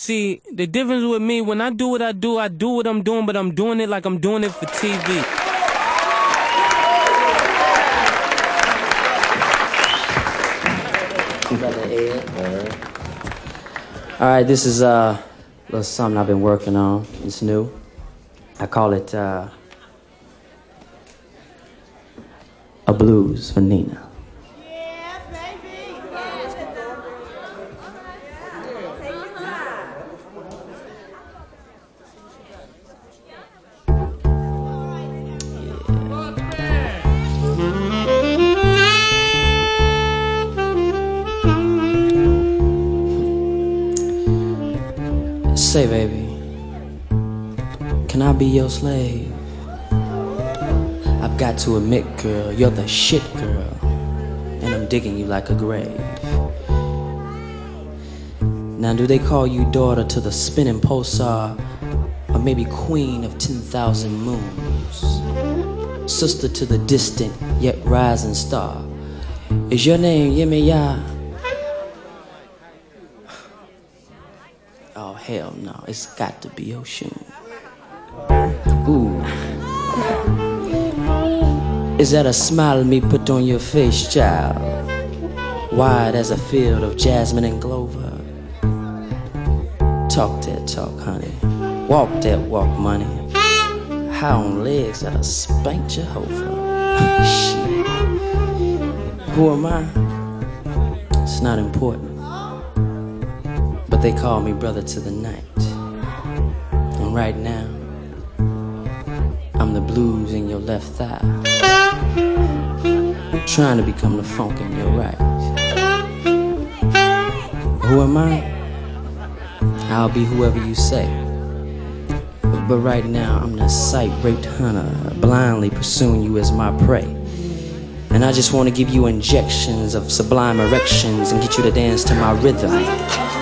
See, the difference with me, when I do what I do, I do what I'm doing, but I'm doing it like I'm doing it for TV. All right, this is uh, a little something I've been working on. It's new. I call it uh, a blues for Nina. Your slave? I've got to admit, girl, you're the shit, girl, and I'm digging you like a grave. Now, do they call you daughter to the spinning pulsar, or maybe queen of 10,000 moons? Sister to the distant yet rising star. Is your name Yemaya? Oh, hell no, it's got to be Oshun. Ooh. Is that a smile me put on your face, child? Wide as a field of jasmine and clover. Talk that talk, honey. Walk that walk, money. High on legs that'll spank Jehovah. Shit. Who am I? It's not important. But they call me brother to the night. And right now, I'm the blues in your left thigh. Trying to become the funk in your right. Who am I? I'll be whoever you say. But right now, I'm the sight raped hunter, blindly pursuing you as my prey. And I just want to give you injections of sublime erections and get you to dance to my rhythm.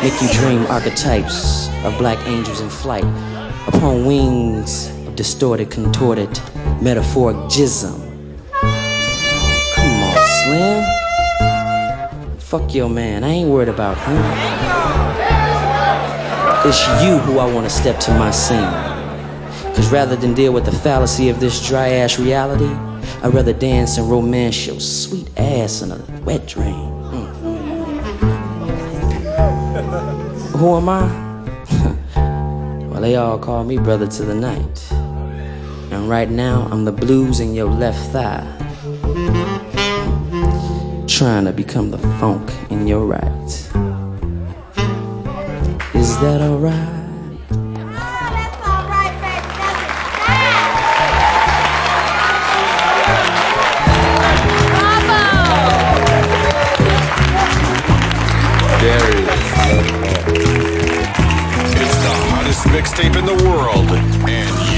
Make you dream archetypes of black angels in flight upon wings distorted, contorted, metaphoric jism. Come on, Slim. Fuck your man. I ain't worried about him. It's you who I want to step to my scene. Cause rather than deal with the fallacy of this dry ass reality, I'd rather dance and romance your sweet ass in a wet dream. Mm. Who am I? well, they all call me brother to the night. And right now, I'm the blues in your left thigh. Trying to become the funk in your right. Is that alright? It's the hottest mixtape in the world, and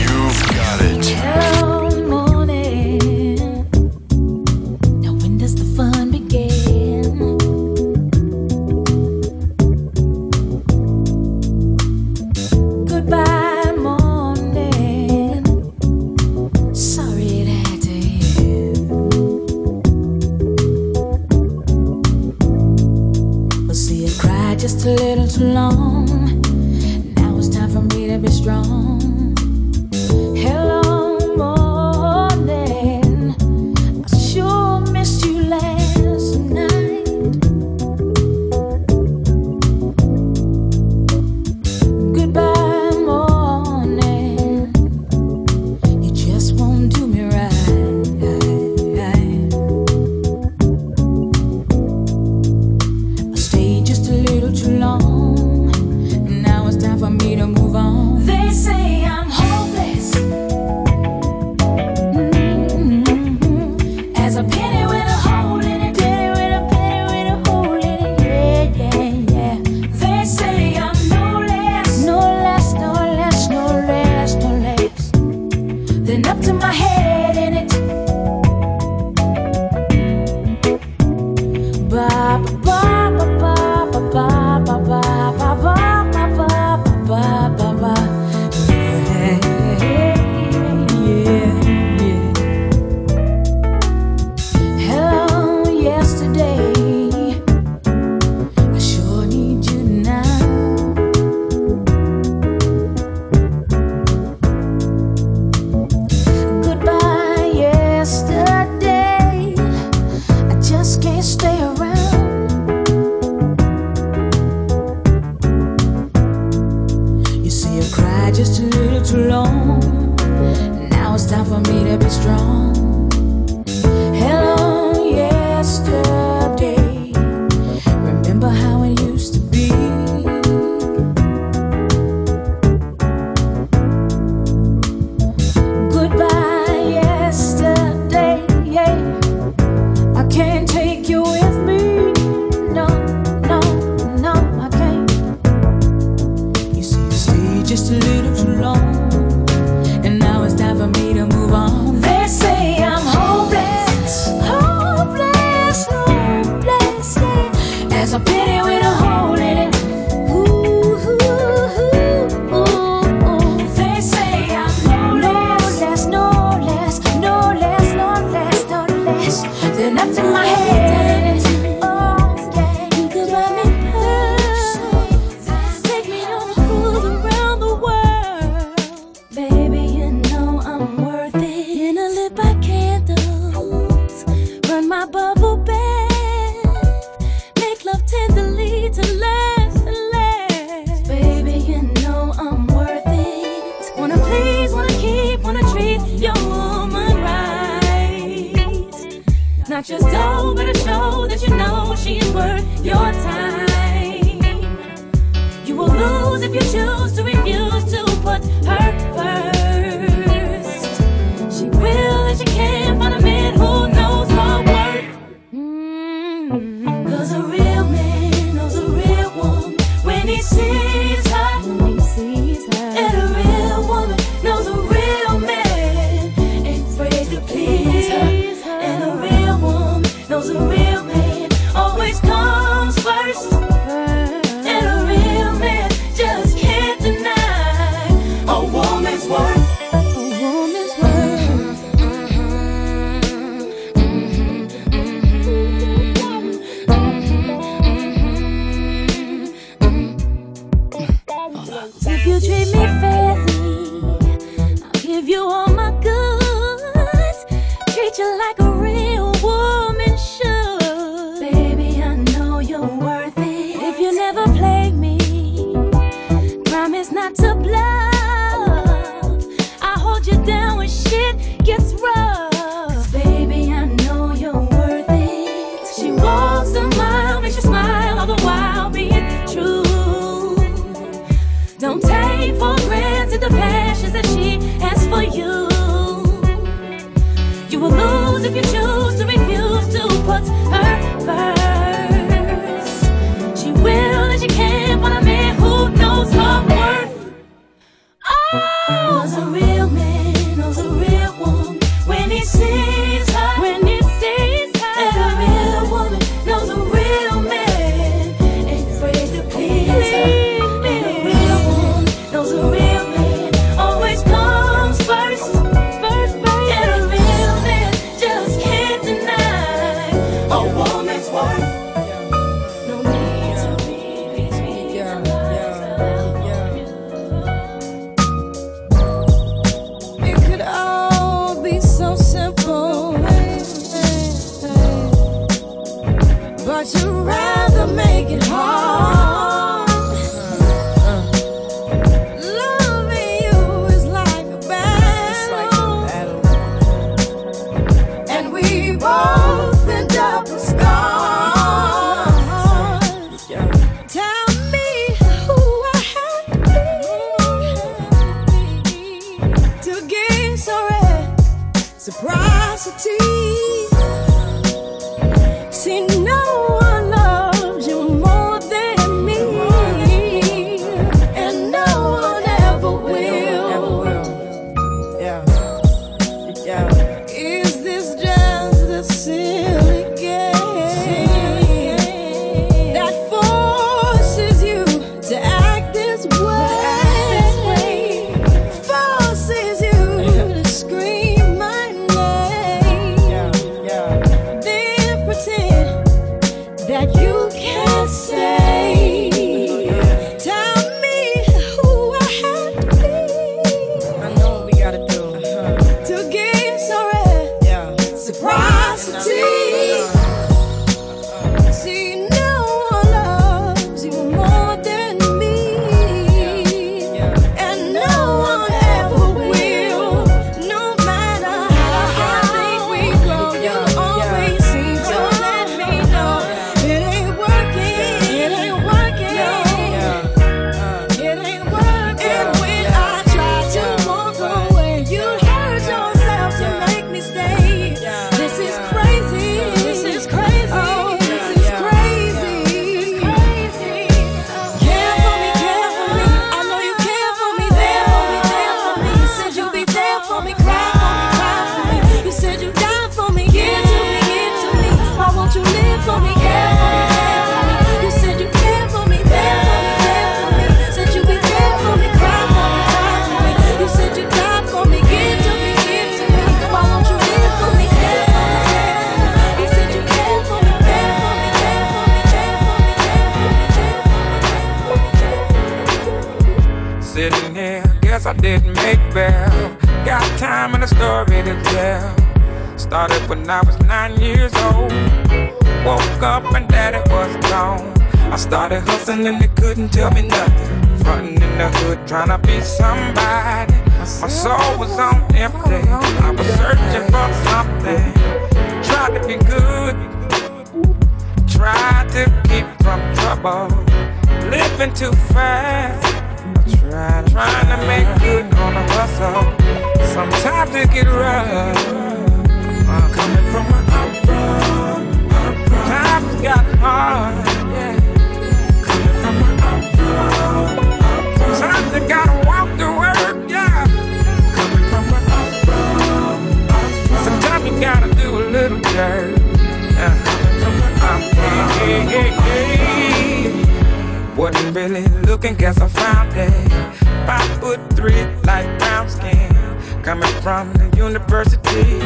The university.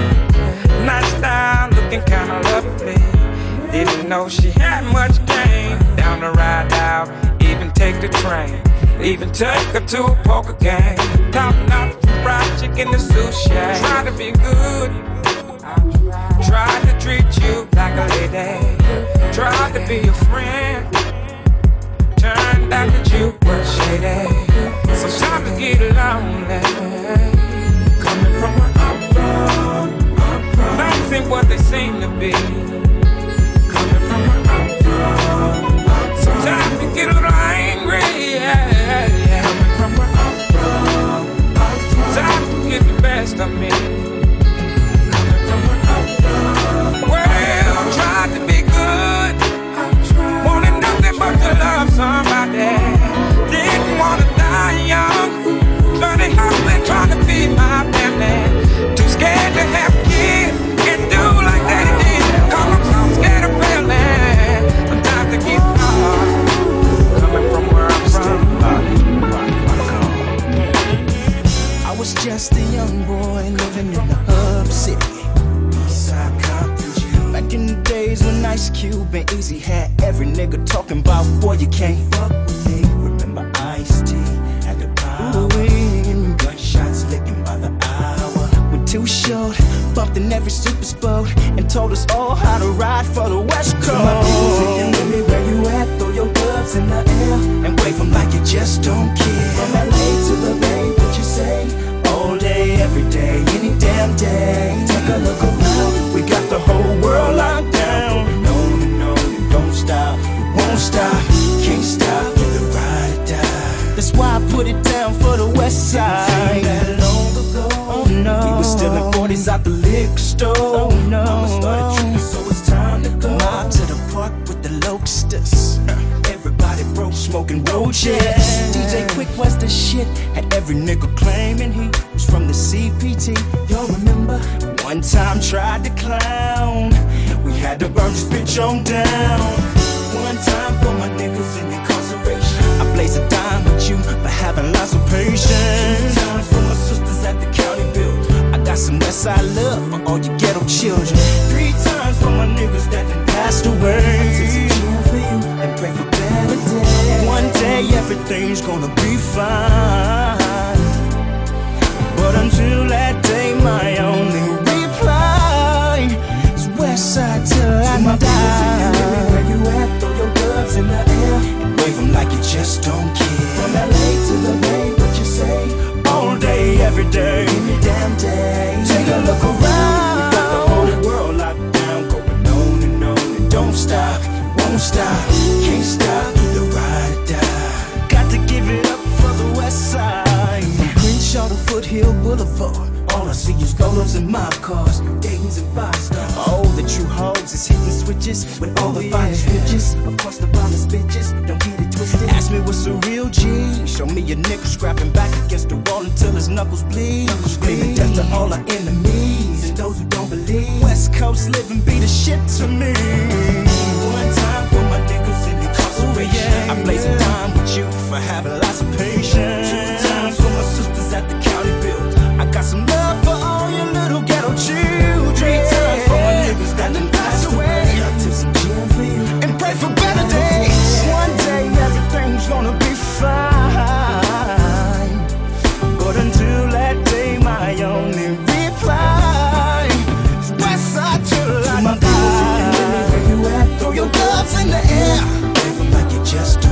Nice style, looking kinda lovely. Didn't know she had much game. Down the ride out, even take the train. Even take her to a poker game. Top notch fried chicken and sushi. Try to be good. Try to treat you like a lady. Try to be a friend. Turned out that you were shady. Sometimes I get lonely. Ain't what they seem to be. Coming from where I'm from. Sometimes you get a little angry. Yeah, yeah. Coming from where I'm from. Sometimes you get the best of me. Coming from where I'm from. Well, tried to be good. Wanted nothing but to love somebody. Didn't wanna die young. Trying to feed my family. Too scared to have just a young boy living in the hub city. Back in the days when Ice Cube and Eazy had every nigga talking about, boy, you can't fuck with me. Remember Ice T had the power. Gunshots licking by the hour. When Too Short bumped in every super boat and told us all how to ride for the West Coast. my music and with me where you at, throw your gloves in the air and wave 'em like you just don't care. From LA to the Bay, what you say? All day, every day, any damn day. Take a look around, we got the whole world locked down. No, no, you don't stop, you won't stop, can't stop, you the ride or die. That's why I put it down for the West Side. That long ago, oh no, we was stealing 40s out the liquor store. Oh no, Mama started tripping, so it's time to go. Mob to the park with the locusts. Everybody broke, smoking roaches. DJ Quik was the shit. Had every nigga claiming he was from the CPT. Y'all remember? One time tried to clown. We had to burn this bitch on down. One time for my niggas in incarceration. I blaze a dime with you for having lots of patience. Two times for my sisters at the county build. I got some Westside love for all you ghetto children. Three times for my niggas that passed away. I took some for you and pray for better days. One day everything's gonna be fine. But until that day, my only reply is Westside till I die. Where you at? Throw your gloves in the air and wave 'em like you just don't care. From LA to the Bay, what you say? All day, every day, any damn day. Take a look around. We got the whole world locked down, going on and on and don't stop, won't stop, can't stop. The ride or die. Got to give it up for the West Side. From Crenshaw to Foothill Boulevard. All I see is Golos and mob cars, Dayton's and five stars. Oh, the true hoes is hitting switches with all the finest bitches. Of course, the finest bitches, don't get it twisted. Ask me what's a real G. Show me a nigga scrapping back against the wall until his knuckles bleed. Screaming death to all our enemies and those who don't believe. West Coast living be the shit to me. Incarceration. I blaze a time with you for having lots of patience. Two times for my sisters at the county build. I got some love just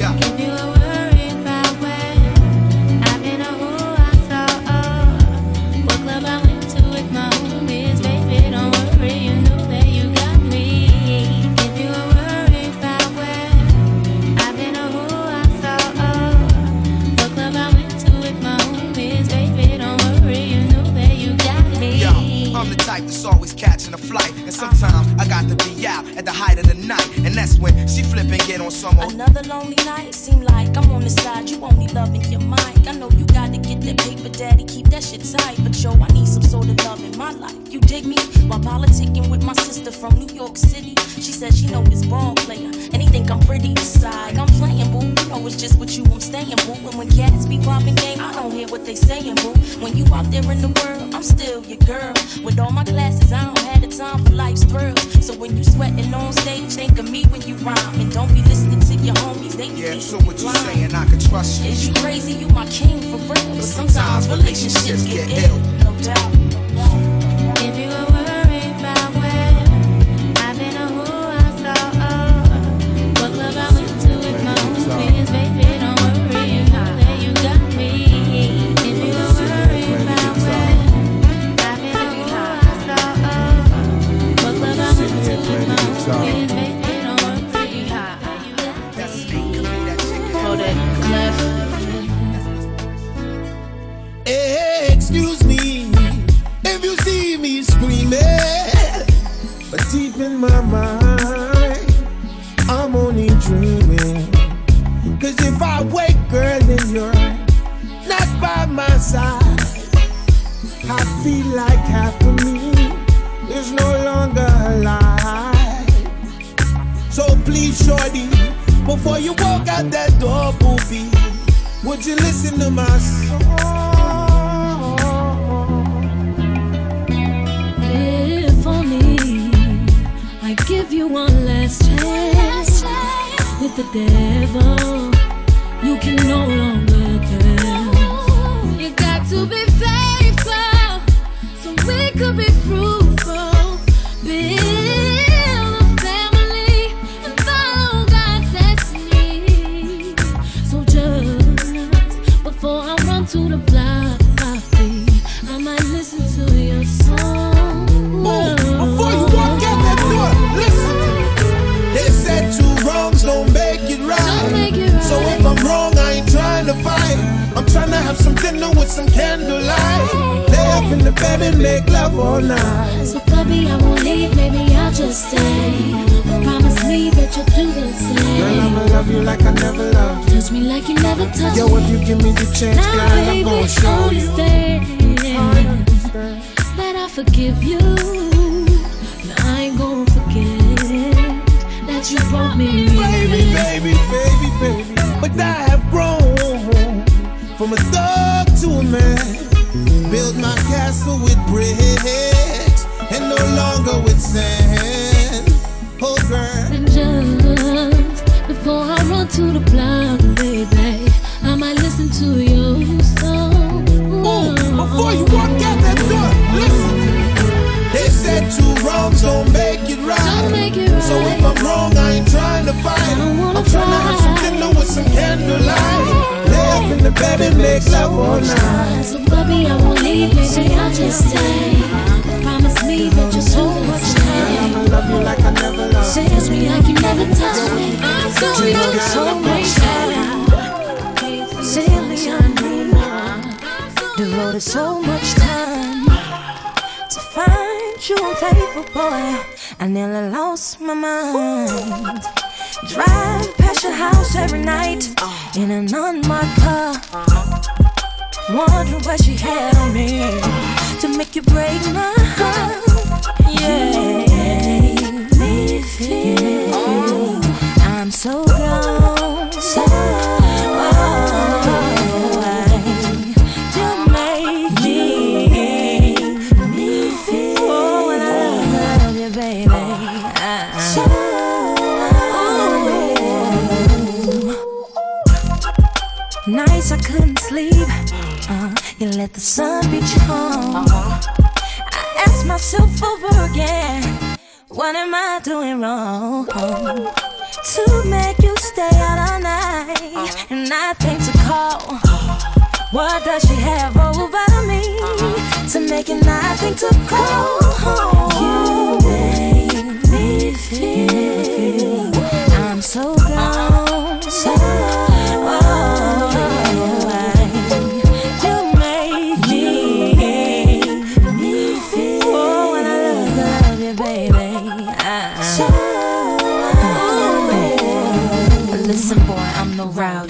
yeah. Candlelight. Lay up in the bed and make love all night. So puppy, I won't leave, maybe I'll just stay. Promise me that you'll do the same. Girl, I'ma love you like I never loved you. Touch me like you never touched Yo, if you give me the chance, Now, girl, I'm baby, gonna show you. understand that I forgive you. And I ain't gonna forget that you brought me Baby, baby, baby, baby. But I have grown from a thug to a man. Build my castle with bricks and no longer with sand. Oh, girl. And just before I run to the block, baby, I might listen to your song. Ooh, before you walk out that door, listen. They said two wrongs don't make it right. Make it So if I'm wrong, I ain't trying to fight. I don't wanna I'm trying to have some In the baby, make love all night. So, baby, I won't leave, baby, I'll just stay. Promise me that you'll hold my hand. I'ma love you like I never loved you. Touch me like you never touched me. I'm so young, so much time. Silly, I devoted so much time to find you faithful boy. I nearly lost my mind. Drive past your house every night in an unmarked car. Wondering what she had on me to make you break my heart. Yeah, me feel oh, I'm so gone. So you let the sun beat you home. I ask myself over again, what am I doing wrong? To make you stay out all night and nothing to call. What does she have over me to make it nothing to call? home? You make me feel I'm so gone. So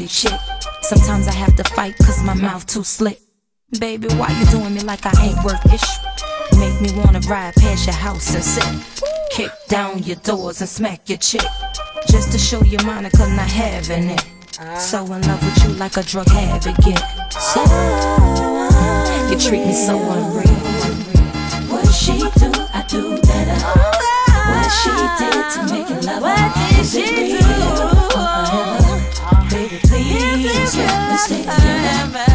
rowdy chick. Sometimes I have to fight cause my mouth too slick. Baby, why you doing me like I ain't worth it? Make me wanna ride past your house and sit. Kick down your doors and smack your chick. Just to show you Monica not having it. So in love with you like a drug habit get. So you treat me so unreal. What she do, I do better. What she did to make you love her. What did she do? Baby, please, let me stay together.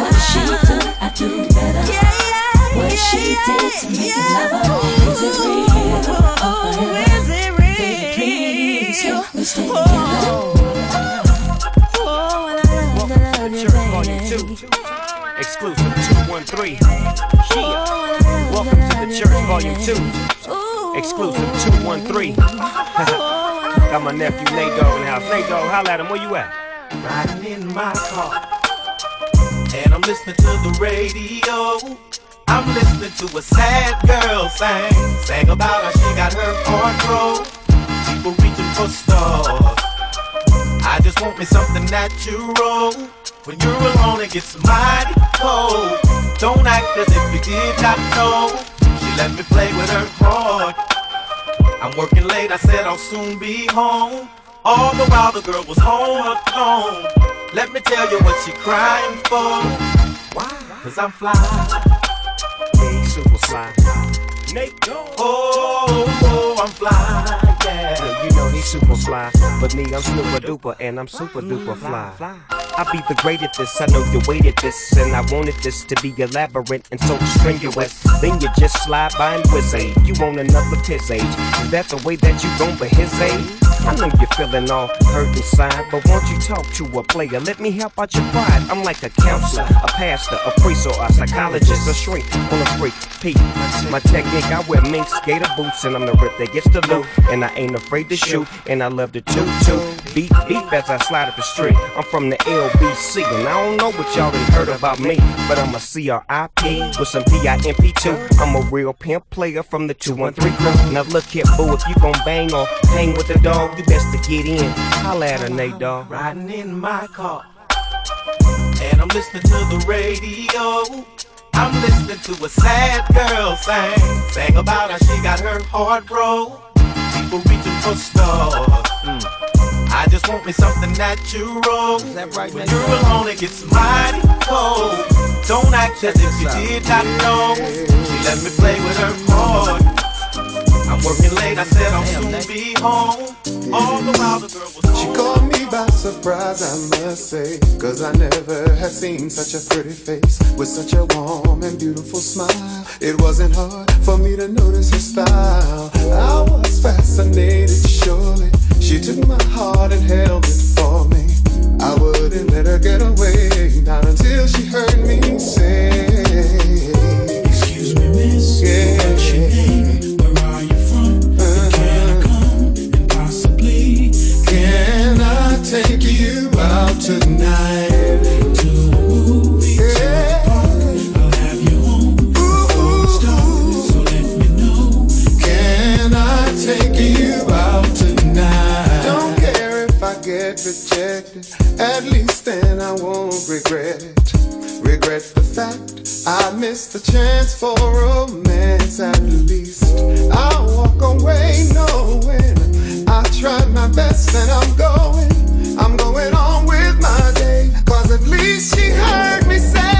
What she do, I do better. What she did to make you love her. Is it real or forever? Baby, please, let me stay together. Welcome to the church, volume 2. Exclusive 213. Yeah. Welcome to the church, volume 2. Exclusive 213. Got my nephew Nate Dogg in the house. Nate Dogg, holla at him. Where you at? Riding in my car. And I'm listening to the radio. I'm listening to a sad girl sing. Sang about how she got her heart broke. People reaching for stars. I just want me something natural. When you're alone, it gets mighty cold. Don't act as if you did not know. She let me play with her heart. I'm working late, I said I'll soon be home. All the while the girl was home alone. Let me tell you what she crying for. Why? Cause I'm fly. Yeah, super fly. Nate Dogg. Oh, oh, I'm fly. Yeah. Yeah, you know he's super fly. But me, I'm super duper, and I'm super duper fly. I be the great at this, I know you waited this, and I wanted this to be elaborate and so strenuous. Then you just slide by and whiz age. You want another piss age. Is that the way that you gon' be his age? I know you're feeling all hurt inside, but won't you talk to a player? Let me help out your pride. I'm like a counselor, a pastor, a priest, or a psychologist, a shrink on a freak. Pete, my technique, I wear mink skater boots, and I'm the rip that gets the loot. And I ain't afraid to shoot, and I love to toot toot. Beat, beat as I slide up the street. I'm from the LBC, and I don't know what y'all done heard about me, but I'm a CRIP with some PIMP2. I'm a real pimp player from the 213 crew. Now look here, boo, if you gon' bang or hang with the dog, you best to get in. Holla at her, Nate Dogg. Riding in my car. And I'm listening to the radio. I'm listening to a sad girl sing. Sang about how she got her heart broke. People reaching for stars. Mm. I just want me something natural. when you're alone, it gets mighty cold. Don't act as if you did not know. She let me play with her heart. I'm working late, I said I'll soon be home. All the while the girl was She caught me by surprise, I must say. Cause I never had seen such a pretty face with such a warm and beautiful smile. It wasn't hard for me to notice her style. I was fascinated, surely. She took my heart and held it for me. I wouldn't let her get away, not until she heard me say, Excuse me, miss. Yeah. Take you out tonight? to a movie? Yeah. I'll have you home. So let me know. Can I take you out tonight? Don't care if I get rejected. At least then I won't regret it. Regret the fact I missed the chance for romance. At least I'll walk away knowing I tried my best and I'm going. I'm going on with my day. Cause at least she heard me say,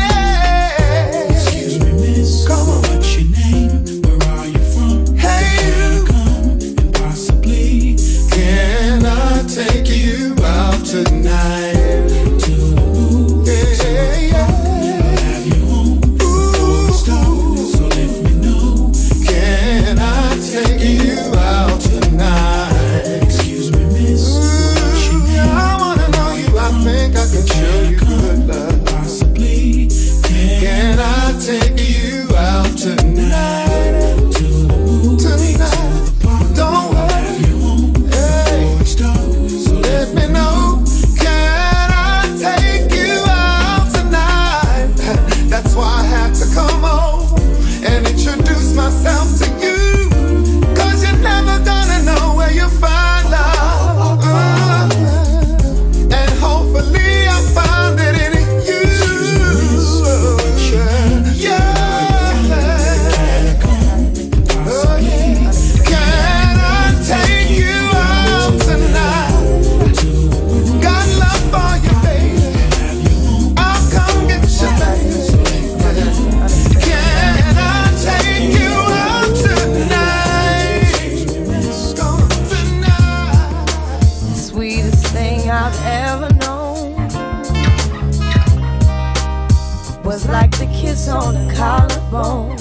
was like the kiss on the collarbone,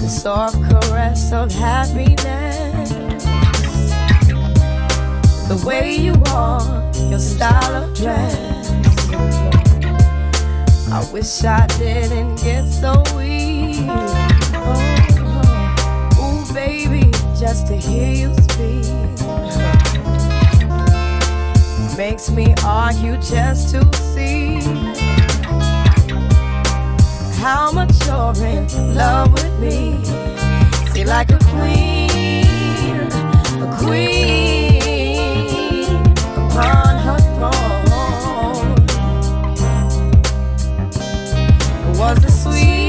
the soft caress of happiness, the way you are, your style of dress. I wish I didn't get so weak. Oh, oh. ooh, baby, just to hear you speak makes me argue just to see how much you're in love with me. See, like a queen, a queen upon her throne was the sweet,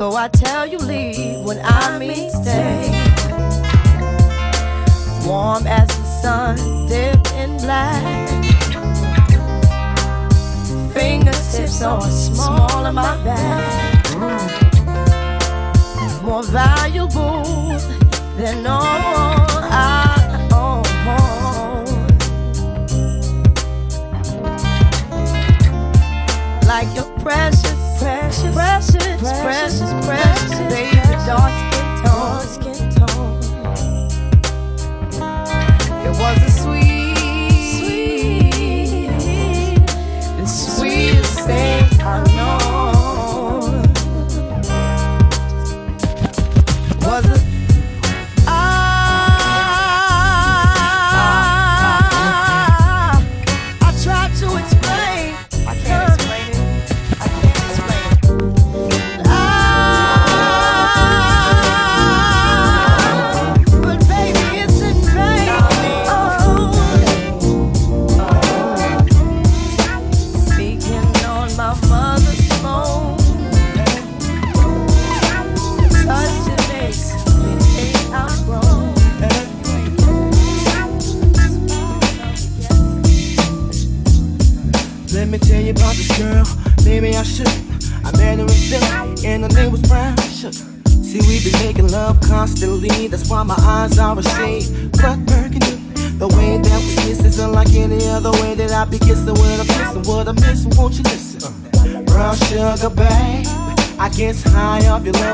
So I tell you leave when I mean stay. Warm as the sun dipped in black. Fingertips on small of my back. More valuable than all I own. Like your precious, precious, precious,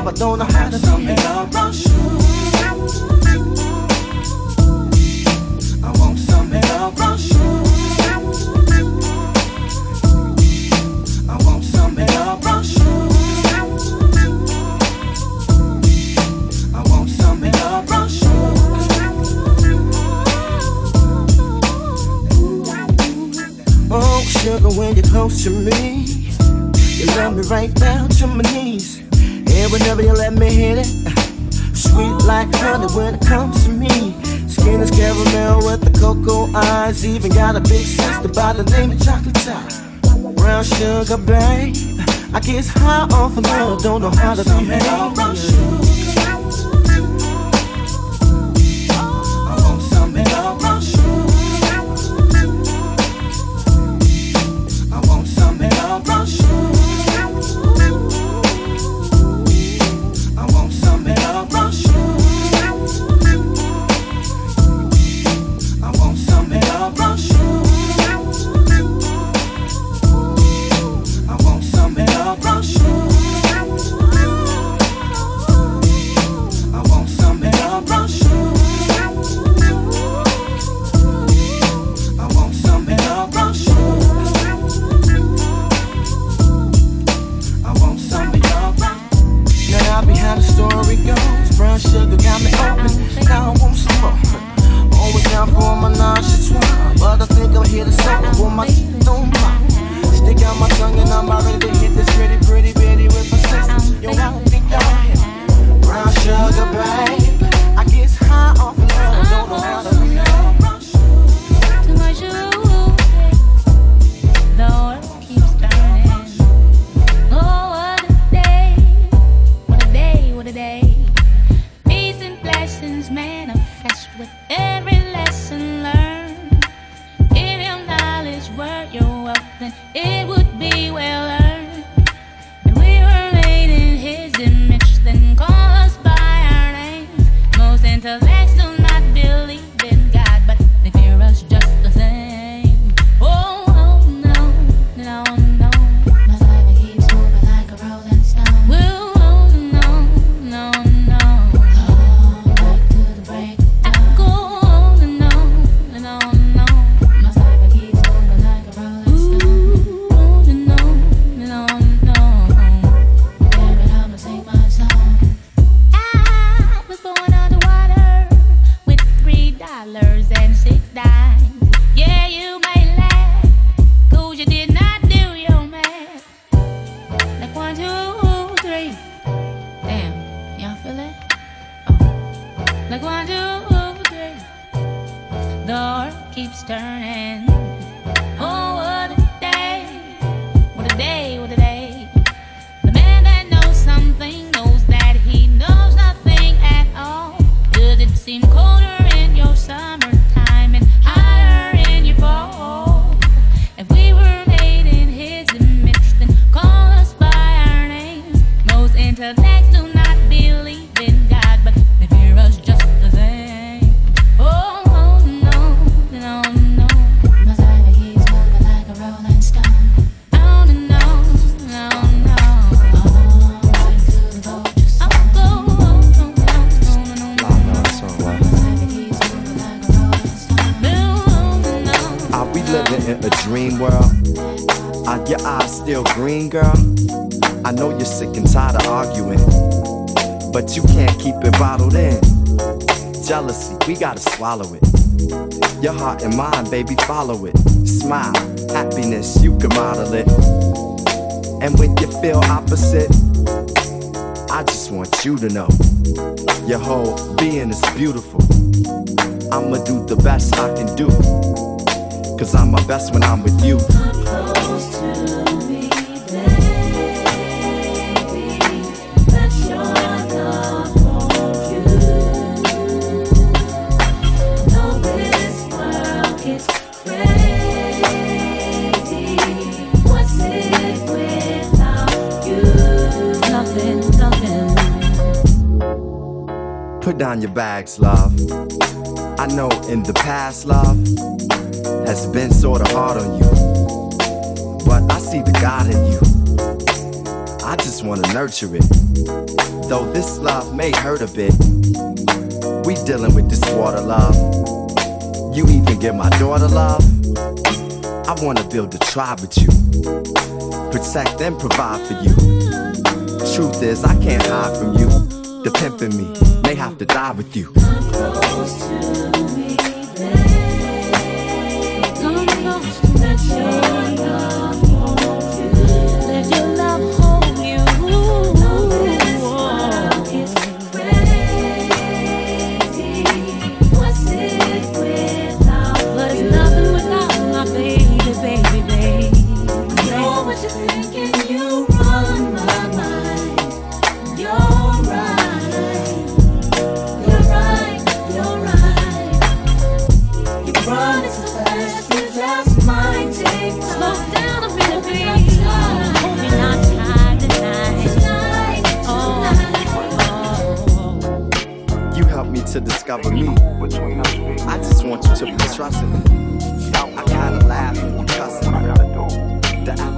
I don't know by the name of Chocolate Top. Brown sugar, babe. I kiss high off of love, don't know how to behave. tribe with you. Protect and provide for you. Truth is, I can't hide from you. The pimp in me may have to die with you. discover me. I just want you to be trusting me. I kinda laugh and. The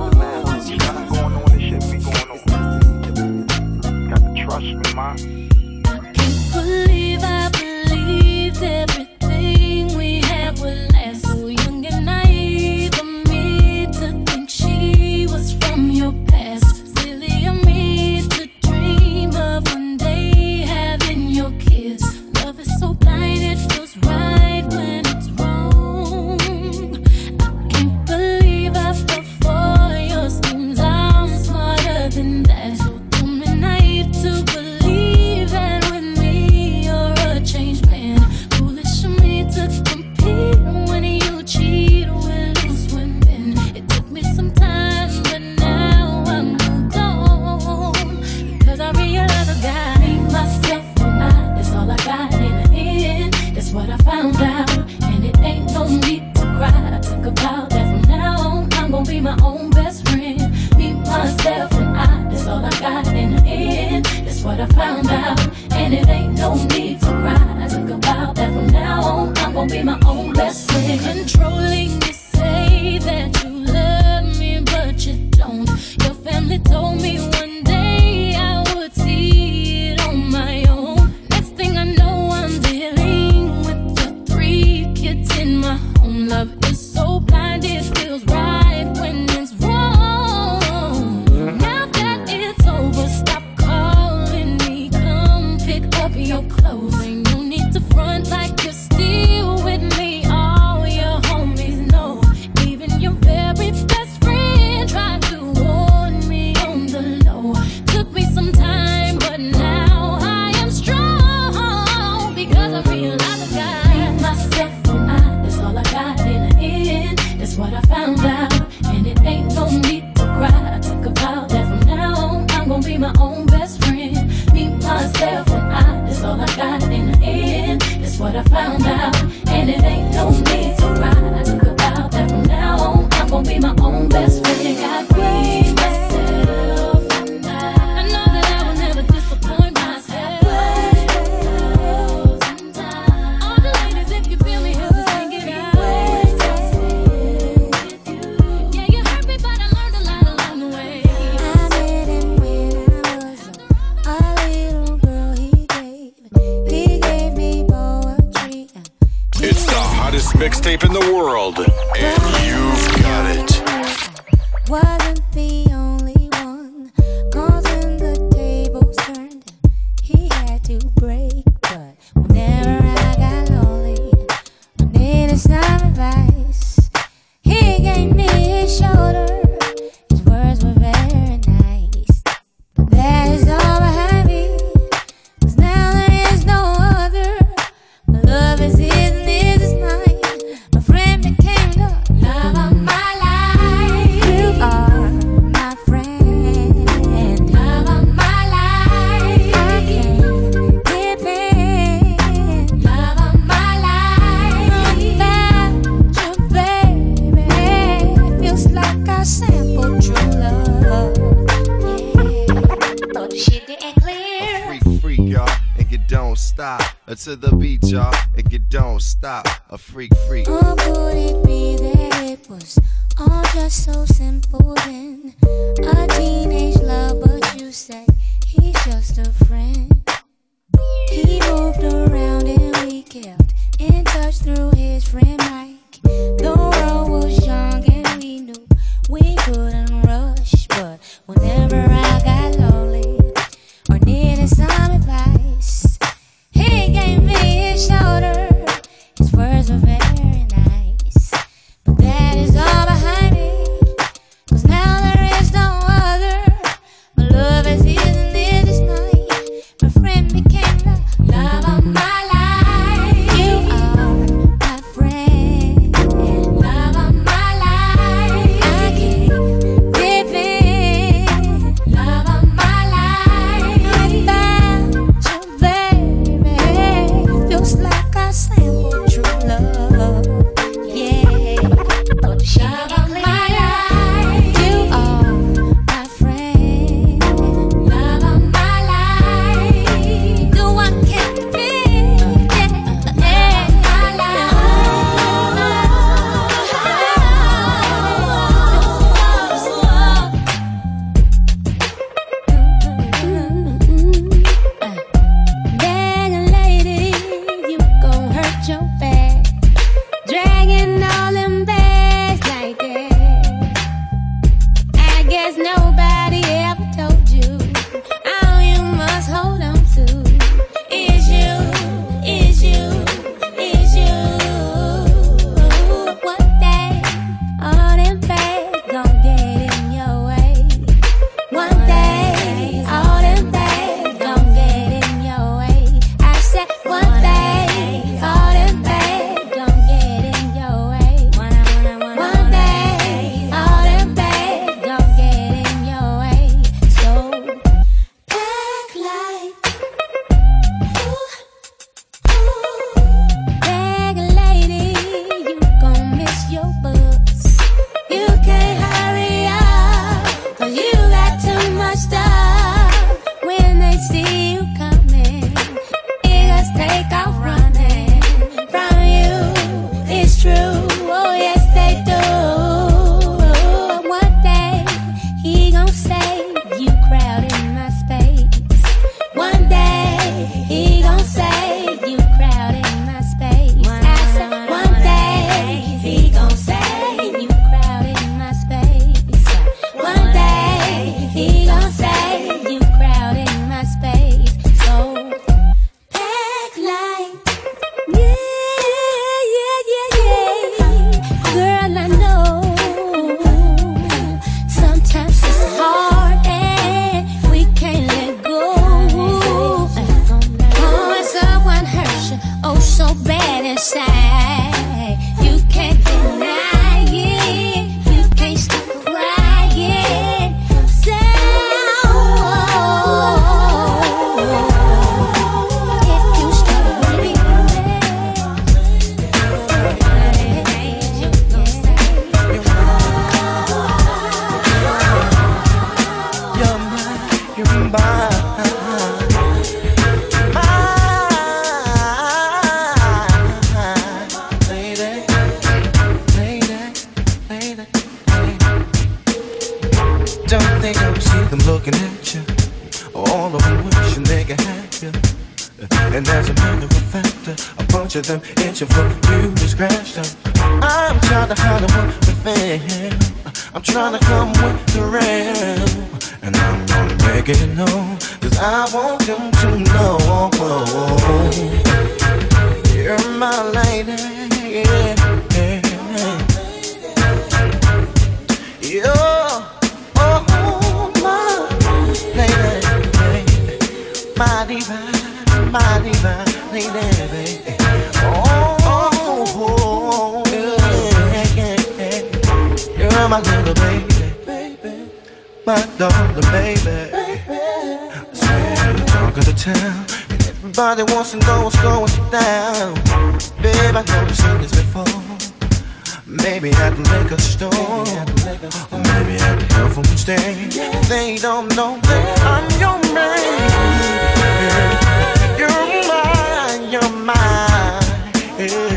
freak freak. to them, your fault you to scratch them. I'm trying to hide find one within. I'm trying to come with the rain, And I'm gonna make it known, cause I want them to know. You're my lady. You're my lady. My divine, my divine lady. my girl, baby. My daughter, baby. It's the talk of the town. And everybody wants to know what's going down. Babe, I know you've seen this before. Maybe I can make a storm. maybe at the health food stand. They don't know that I'm your man. You're mine, you're mine. Yeah.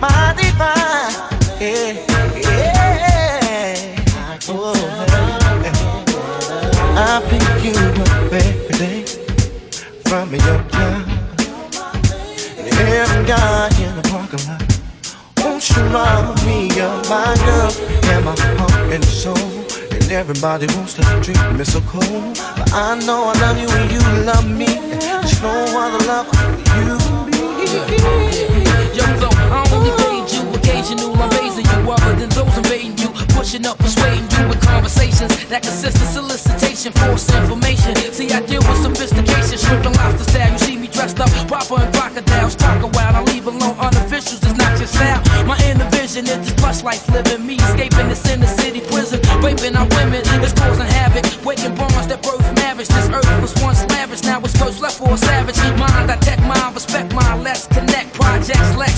my divine. Yeah, yeah. I pick you up every day from your. Every guy in the parking lot. Won't you me my love my heart and soul? And everybody wants to treat me so cold. But I know I love you and you love me. There's no other love you. Yeah young though. I only paid you occasional. I'm raising you other than those invading you, pushing up, persuading you with conversations that consist of solicitation, forced information. See, I deal with sophistication, stripping off lobster style. You see me dressed up, proper and crocodile, talk a while. I leave alone unofficials. It's not your style. My inner vision is this plush life living, me escaping this inner city prison, raping our women. It's causing havoc, breaking bonds that birth marriage. This earth was once lavish, now it's first left for a savage. Mind, I tech mine, respect my less. Lex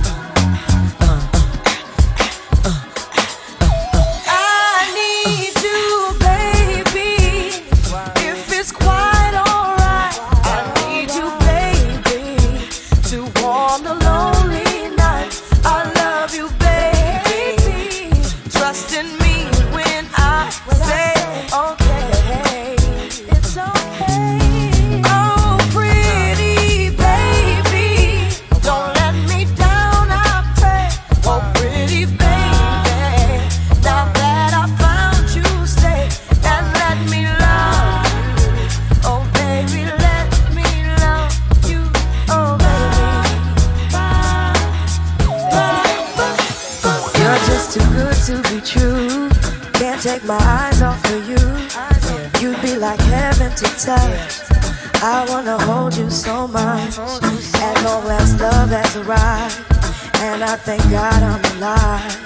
thank God I'm alive.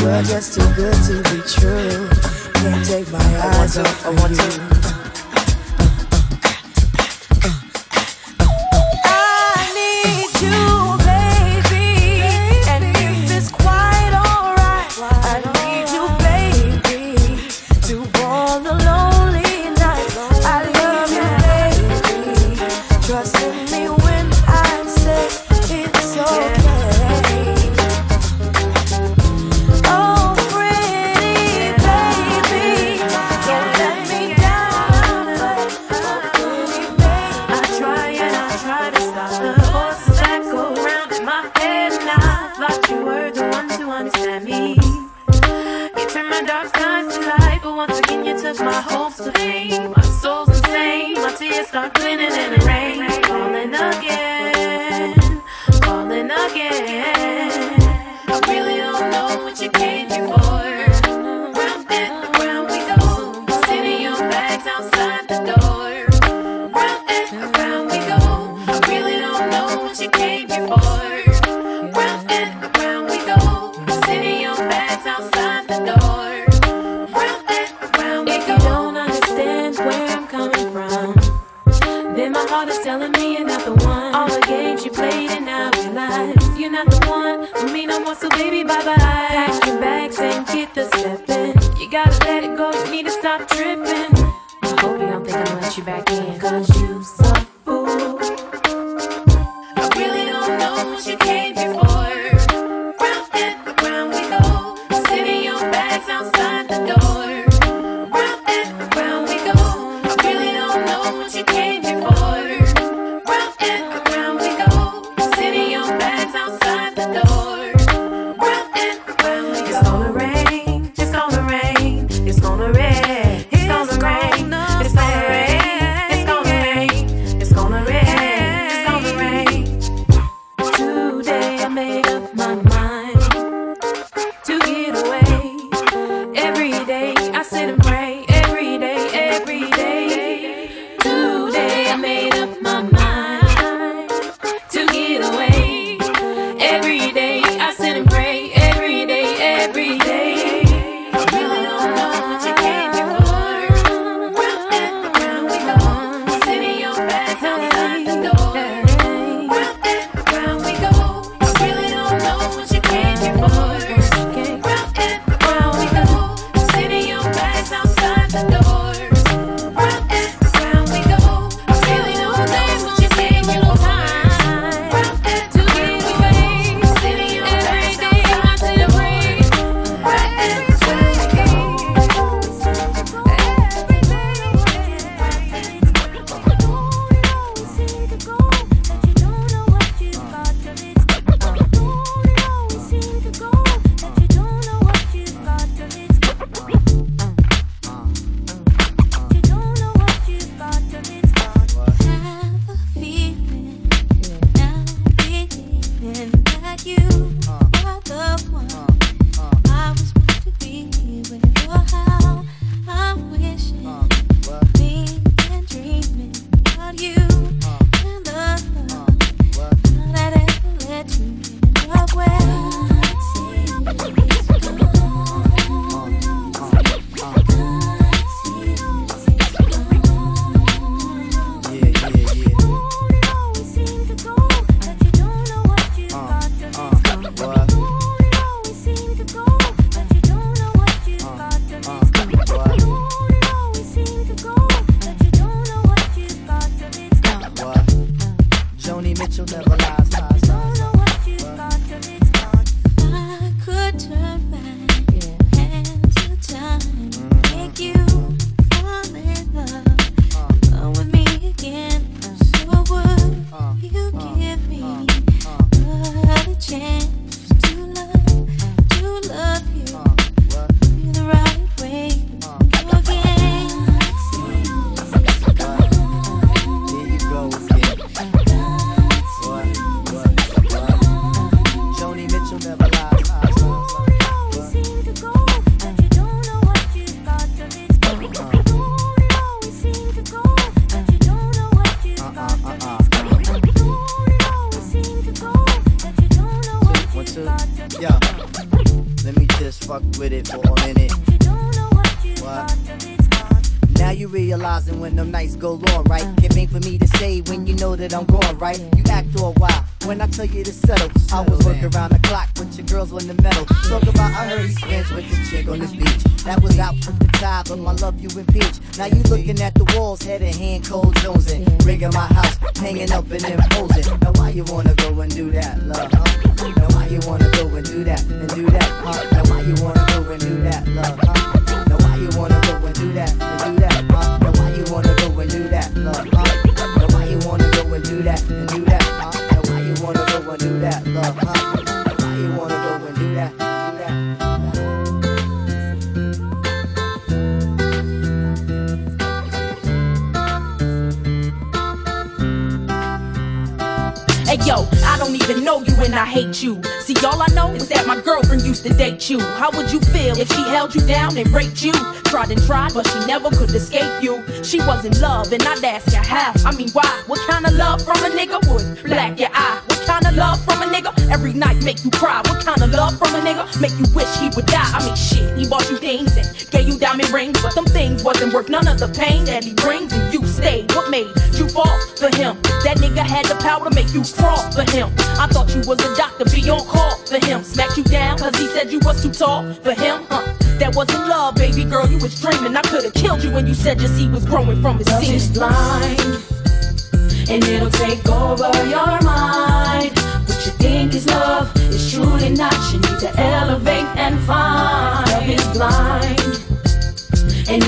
You're just too good to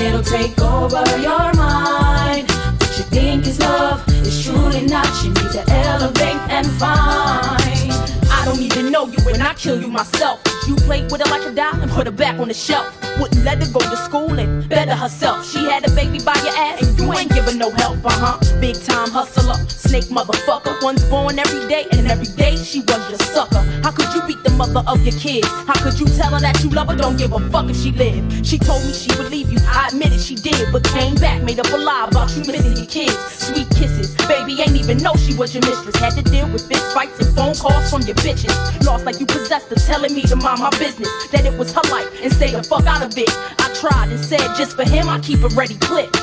it'll take over your mind. What you think is love is truly not. You need to elevate and find. I don't even know you and I kill you myself. You played with her like a doll and put her back on the shelf. Wouldn't let her go to school and better herself. She had a baby by your ass and you ain't giving no help, uh huh. Big time hustler, snake motherfucker. One's born every day and every day she was your sucker. How could you beat the mother of your kids? How could you tell her that you love her? Don't give a fuck if she lived. She told me she would leave you. I admitted she did, but came back, made up a lie about you missing your kids. Sweet kisses, baby ain't even know she was your mistress. Had to deal with fist fights and phone calls from your bitches. Lost like you possessed her, telling me to mind my business. That it was her life and stay the fuck out of it. I tried and said just for him I keep a ready clip.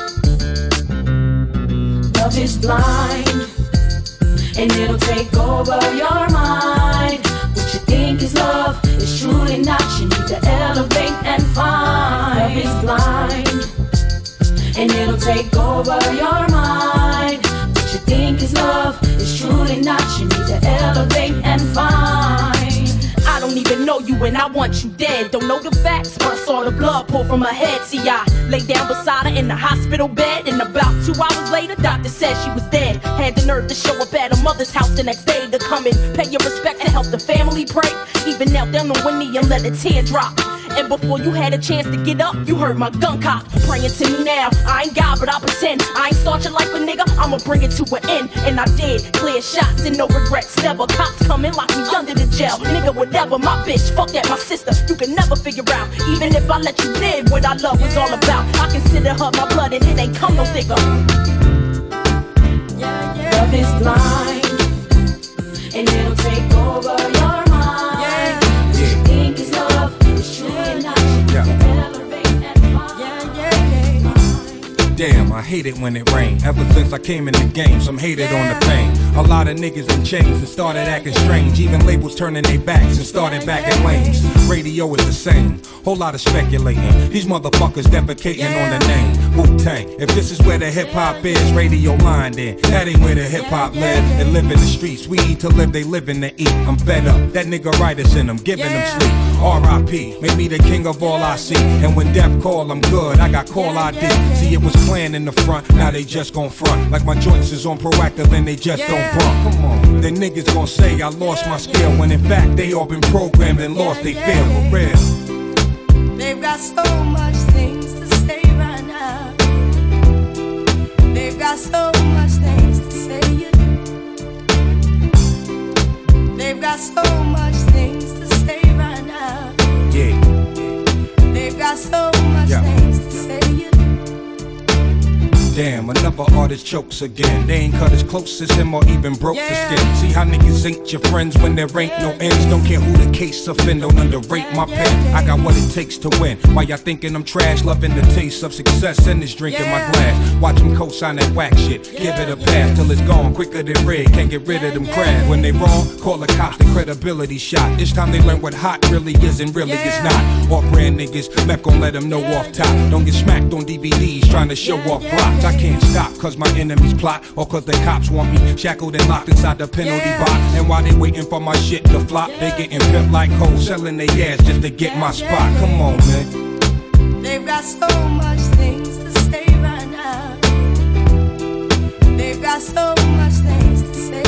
Love is blind, and it'll take over your mind. What you think is love is truly not. You need to elevate and find. Love is blind, and it'll take over your mind. What you think is love is truly not. You need to elevate and find. Don't even know you and I want you dead. Don't know the facts, but I saw the blood pour from her head. See, I lay down beside her in the hospital bed, and about two hours later, doctor said she was dead. Had the nerve to show up at her mother's house the next day to come and pay your respect to help the family pray. Even knelt down on knee and let a tear drop. And before you had a chance to get up, you heard my gun cock praying to me now. I ain't God, but I pretend I ain't start your life a nigga. I'ma bring it to an end, and I did. Clear shots and no regrets. Never cops come and lock me under the jail. Nigga, whatever, my bitch, fuck that, my sister. You can never figure out, even if I let you live, what our love was all about. I consider her my blood, and it ain't come no thicker. Love is blind, and it'll take over your mind. Not. Damn, I hate it when it rain. Ever since I came in the game, some hated on the fame. A lot of niggas in chains and started acting strange. Even labels turning their backs and started back at lanes. Radio is the same. Whole lot of speculating. These motherfuckers defecating on the name. Wu Tang. If this is where the hip hop is, radio line then. That ain't where the hip hop live. They live in the streets. We eat to live, they living to eat. I'm fed up. That nigga writers in them, giving them sleep. R.I.P. Make me the king of all I see. And when death call, I'm good. I got call ID. See, it was planned in the front. Now they just gon' front. Like my joints is on Proactiv and they just don't brunk. Come on. The niggas gon' say I lost my skill. When in fact they all been programmed and lost they feel for real. They've got so much things to say right now. They've got so much things to say. You They've got so much things to say right now. Yeah. They've got so much Yeah. things to say. Damn, another artist chokes again. They ain't cut as close as him or even broke the skin. See how niggas ain't your friends when there ain't no ends. Don't care who the case offend, don't underrate my pen. I got what it takes to win. Why y'all thinking I'm trash, loving the taste of success and this drink in my glass. Watch them co-sign that whack shit. Give it a pass till it's gone, quicker than red. Can't get rid of them crabs. When they wrong, call the cops, the credibility shot. This time they learn what hot really is and really is not. Off brand niggas, Meth gon' let them know off top. Don't get smacked on DVDs trying to show off blocks. I can't stop cause my enemies plot or cause the cops want me shackled and locked inside the penalty box. And while they waiting for my shit to flop, they getting pimped like hoes, selling their ass just to get my spot. Come on, man. They've got so much things to say right now. They've got so much things to say.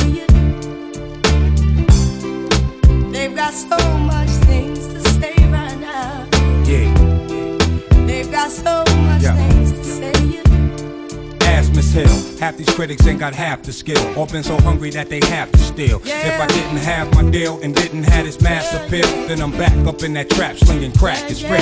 They've got so much things to say right now. Yeah. They've got so much Yeah. things to say. Miss Hill. Half these critics ain't got half the skill. Or been so hungry that they have to steal. If I didn't have my deal and didn't have this mass appeal, then I'm back up in that trap slinging crack. It's real.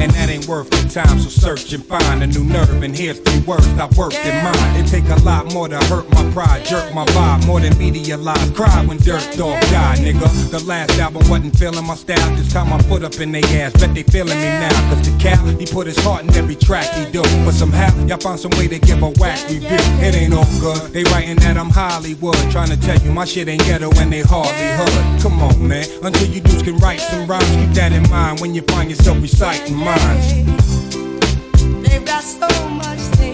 And that ain't worth the time, so search and find a new nerve. And here's three words I worked in mine. It take a lot more to hurt my pride, jerk my vibe, more than media lies. Cry when Dirt Dog died, nigga. The last album wasn't feeling my style. This time I put up in they ass. Bet they feeling me now. Cause the cap, he put his heart in every track he do. But somehow, y'all found some way to give a whack It ain't all good. They writing that I'm Hollywood. Trying to tell you my shit ain't ghetto and they hardly hood. Come on, man. Until you dudes can write some rhymes, keep that in mind when you find yourself reciting minds. They've got so much things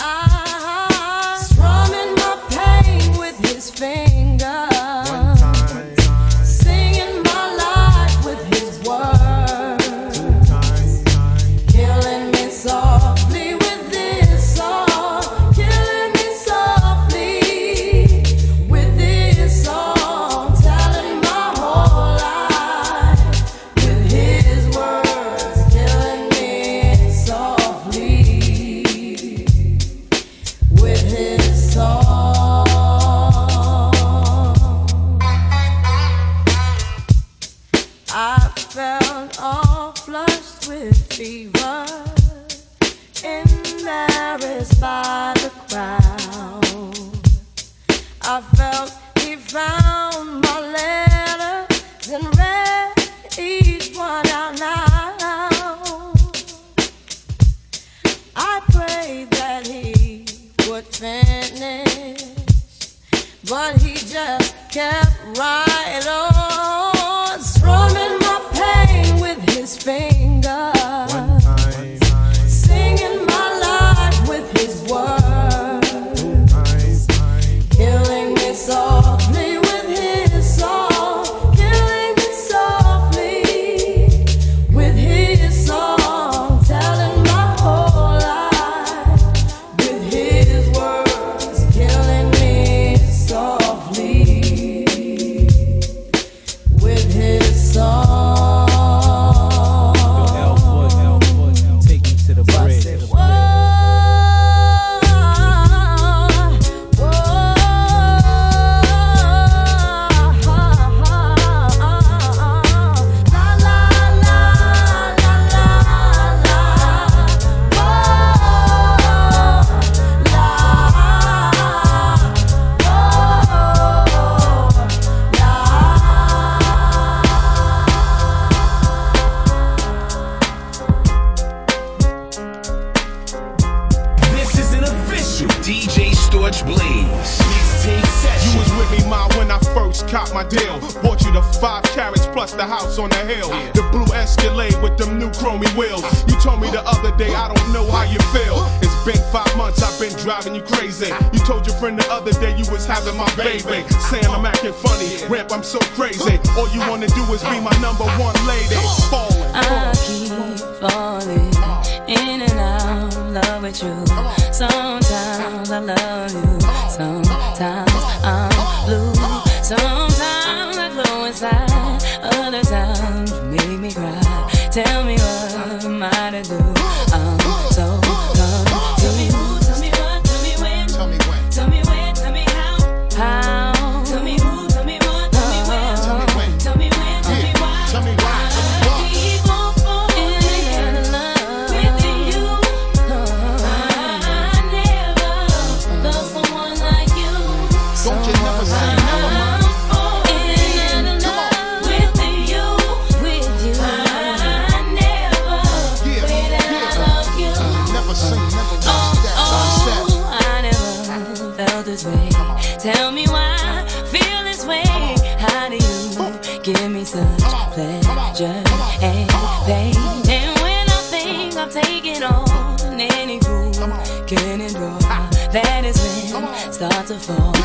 kept right friend the other day you was having my baby. Saying I'm acting funny, rap, I'm so crazy. All you wanna do is be my number one lady. Falling. I keep falling in and out of love with you. Sometimes I love you, sometimes I'm blue. Sometimes I glow inside, other times you make me cry. Tell me. beautiful.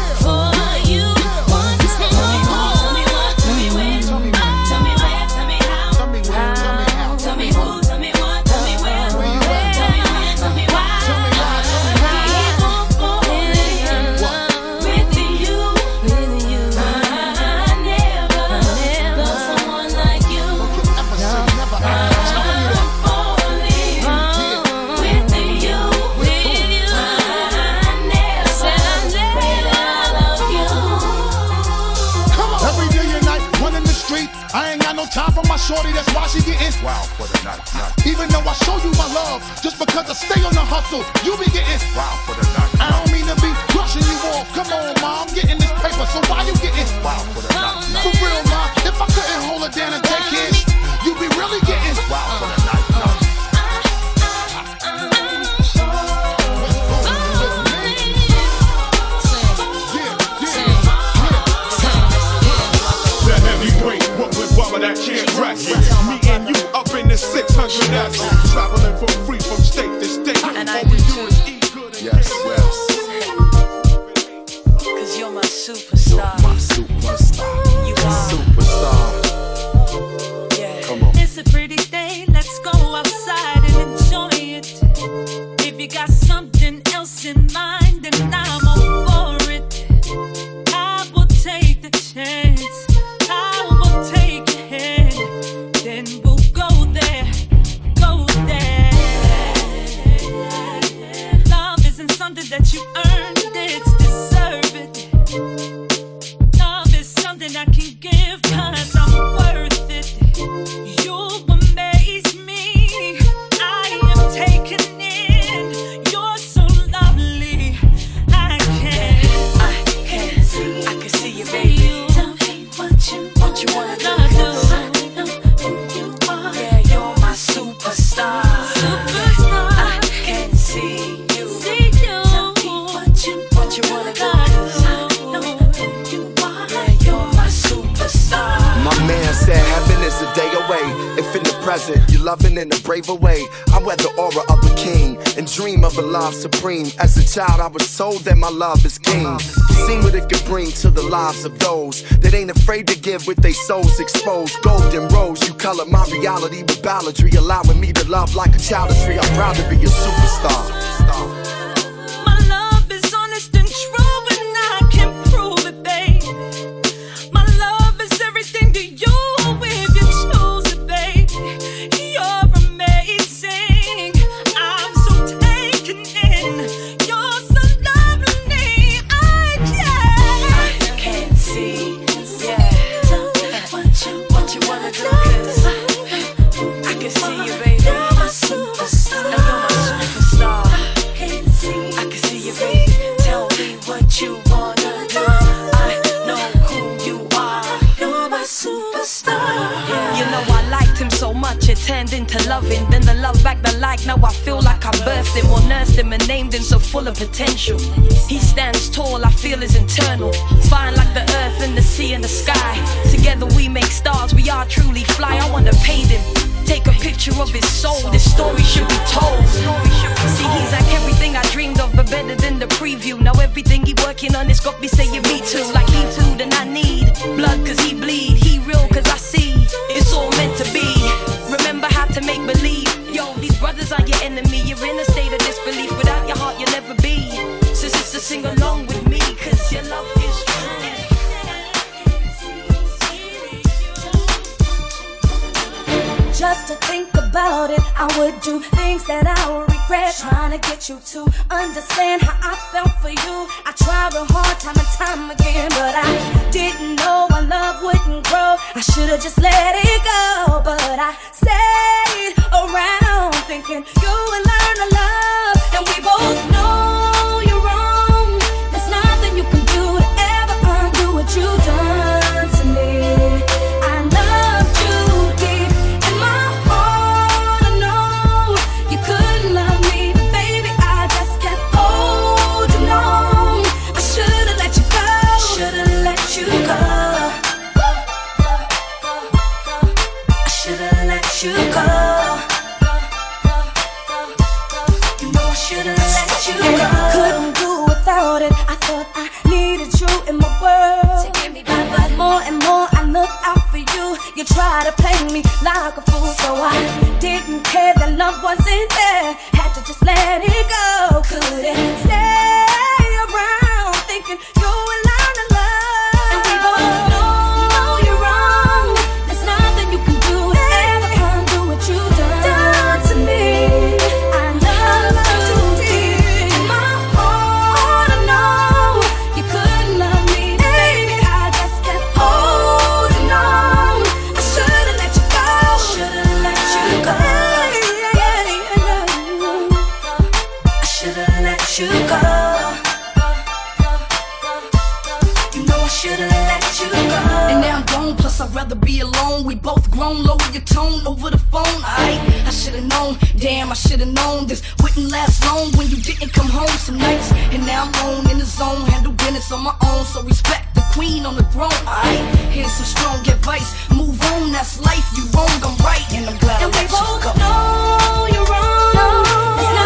sold that my love is king. Seen what it could bring to the lives of those that ain't afraid to give with their souls exposed. Golden rose, you colored my reality with balladry, allowing me to love like a child of three. I'm proud to be a superstar. to loving, then the love back the like. Now I feel like I birthed him or nursed him and named him so full of potential. He stands tall, I feel his internal. Fine like the earth and the sea and the sky. Together we make stars, we are truly fly. I wanna paint him. Take a picture of his soul, this story should be told. See, he's like everything I dreamed of, but better than the preview. Now everything he working on is got me saying me too. Like he too, then I need blood cause he bleed. He real cause I see it's all meant to be. Remember how to make believe. Yo, these brothers are your enemy. You're in a state of disbelief. Without your heart, you'll never be. So sister, sing along with me, cause your love Just to think about it, I would do things that I would regret. Trying to get you to understand how I felt for you. I tried real hard time and time again, but I didn't know my love wouldn't grow. I should've just let it go, but I stayed around thinking you would learn to love, and we both in my world. To me back, more and more I look out for you. You try to play me like a fool, so I didn't care that love wasn't there. Had to just let it go. Couldn't stay should've known this wouldn't last long when you didn't come home some nights. And now I'm on in the zone, handle business on my own. So respect the queen on the throne. I here's some strong advice. Move on, that's life. You wrong, I'm right, and I'm glad And I we both know you're wrong. There's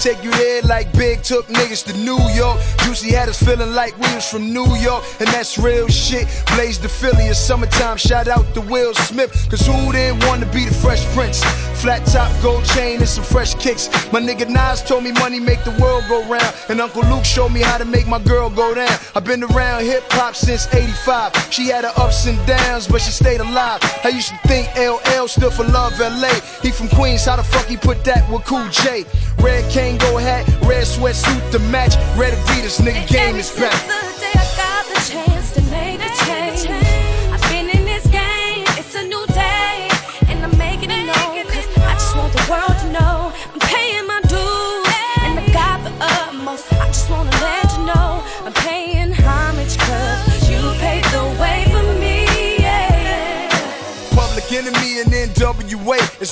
take you there like Big took niggas to New York. Juicy had us feeling like we was from New York, and that's real shit. Blaze the Philly in summertime, shout out to Will Smith. Cause who didn't want to be the Fresh Prince? Flat top, gold chain, and some fresh kicks. My nigga Nas told me money make the world go round. And Uncle Luke showed me how to make my girl go down. I've been around hip hop since 85. She had her ups and downs, but she stayed alive. I used to think LL stood for Love LA. He from Queens, how the fuck he put that with Cool J? Red Kangol hat, red sweatsuit to match. Red Adidas, nigga, game is back.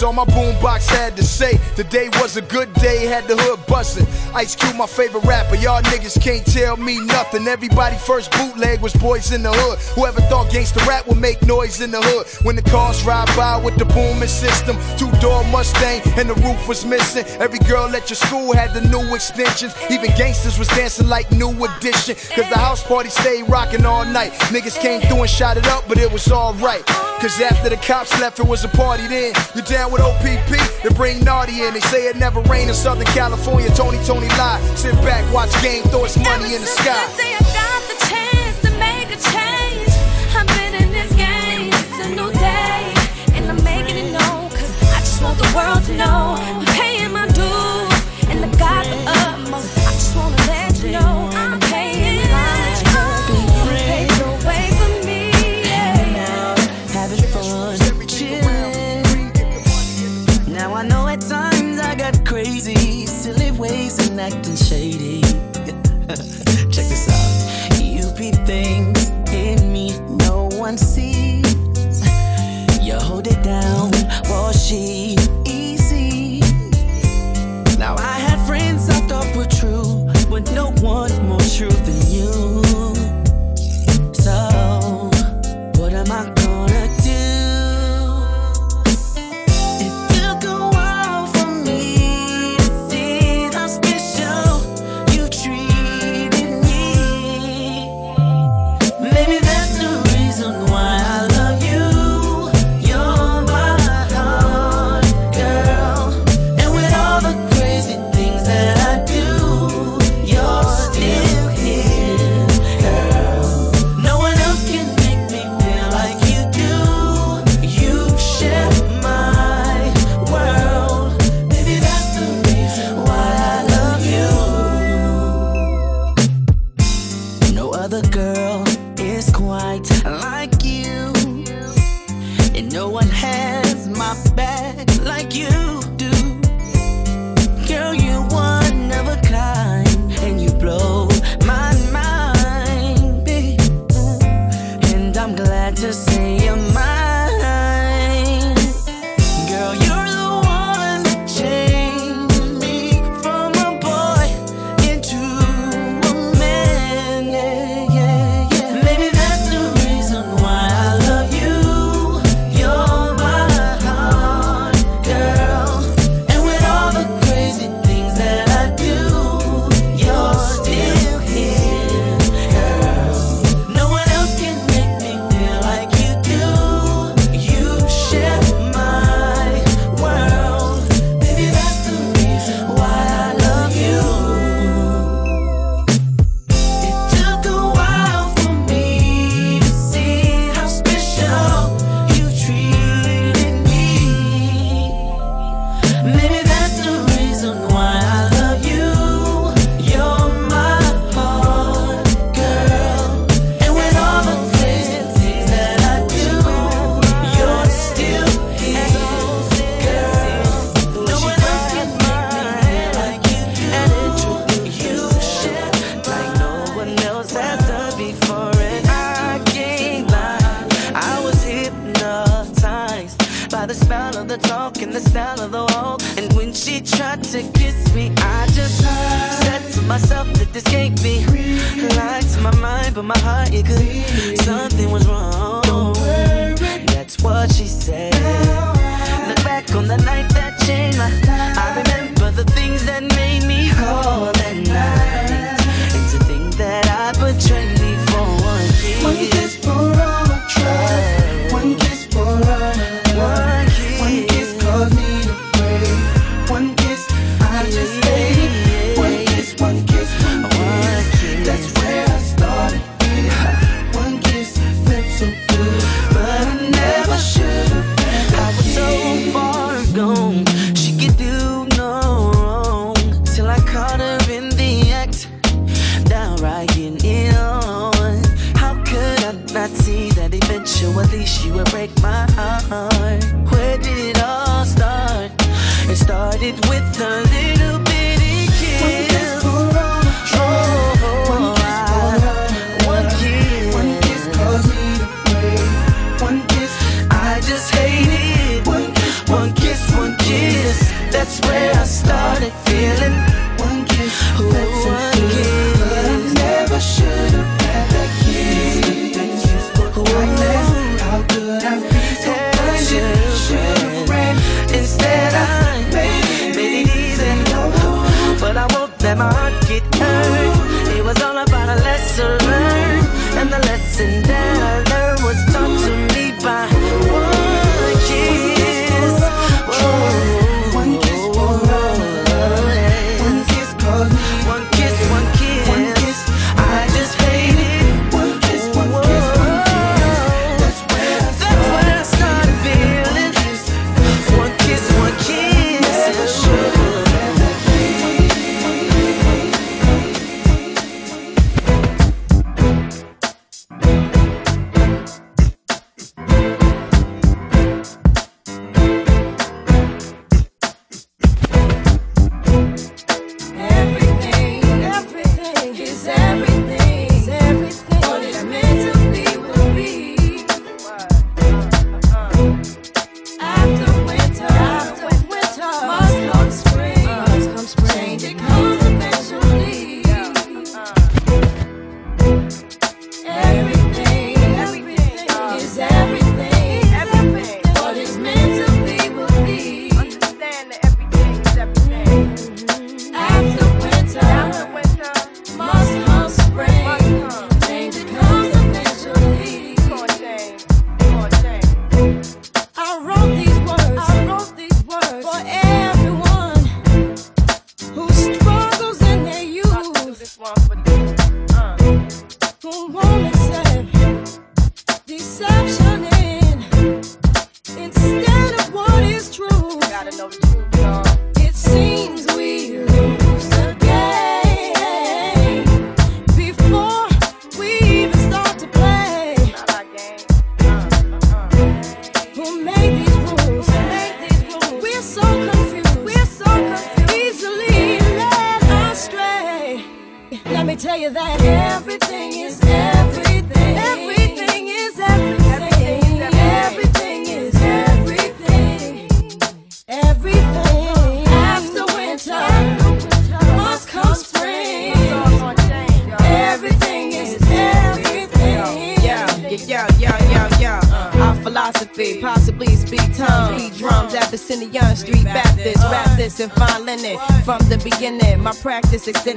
All my boombox had to say. Today was a good day, had the hood bustin'. Ice Cube, my favorite rapper. Y'all niggas can't tell me nothing. Everybody first bootleg was boys in the hood. Whoever thought gangsta rap would make noise in the hood. When the cars ride by with the booming system, two door Mustang and the roof was missing. Every girl at your school had the new extensions. Even gangsters was dancing like new edition. Cause the house party stayed rocking all night. Niggas came through and shot it up, but it was alright. Cause after the cops left, it was a party then. You're down with OPP? They bring Naughty in. They say it never rained in Southern California. Tony, Tony lie. Sit back, watch game, throw its money in the sky. The day I got the chance to make a change. I've been in this game, it's a new day. And I'm making it known, cause I just want the world to know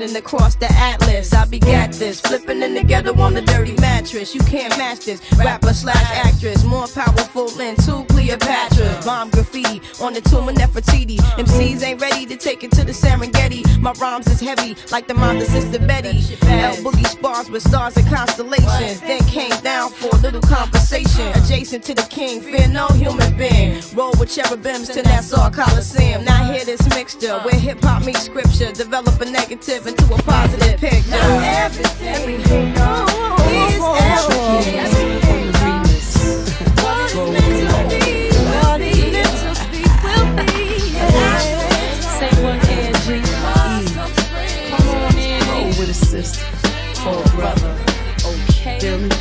across the atlas. I be got this, flipping in together on the dirty mattress. You can't match this. Rapper slash actress, more powerful than two Cleopatras. Bomb graffiti on the tomb of Nefertiti. MCs ain't ready to take it to the Serengeti. My rhymes is heavy, like the mind of Sister Betty. L Boogie spars with stars and constellations. Then came down for a little conversation. Adjacent to the king, fear no human being. Roll with cherubims to Nassau Coliseum. Now hear this mixture where hip hop meets scripture. Develop a negative building.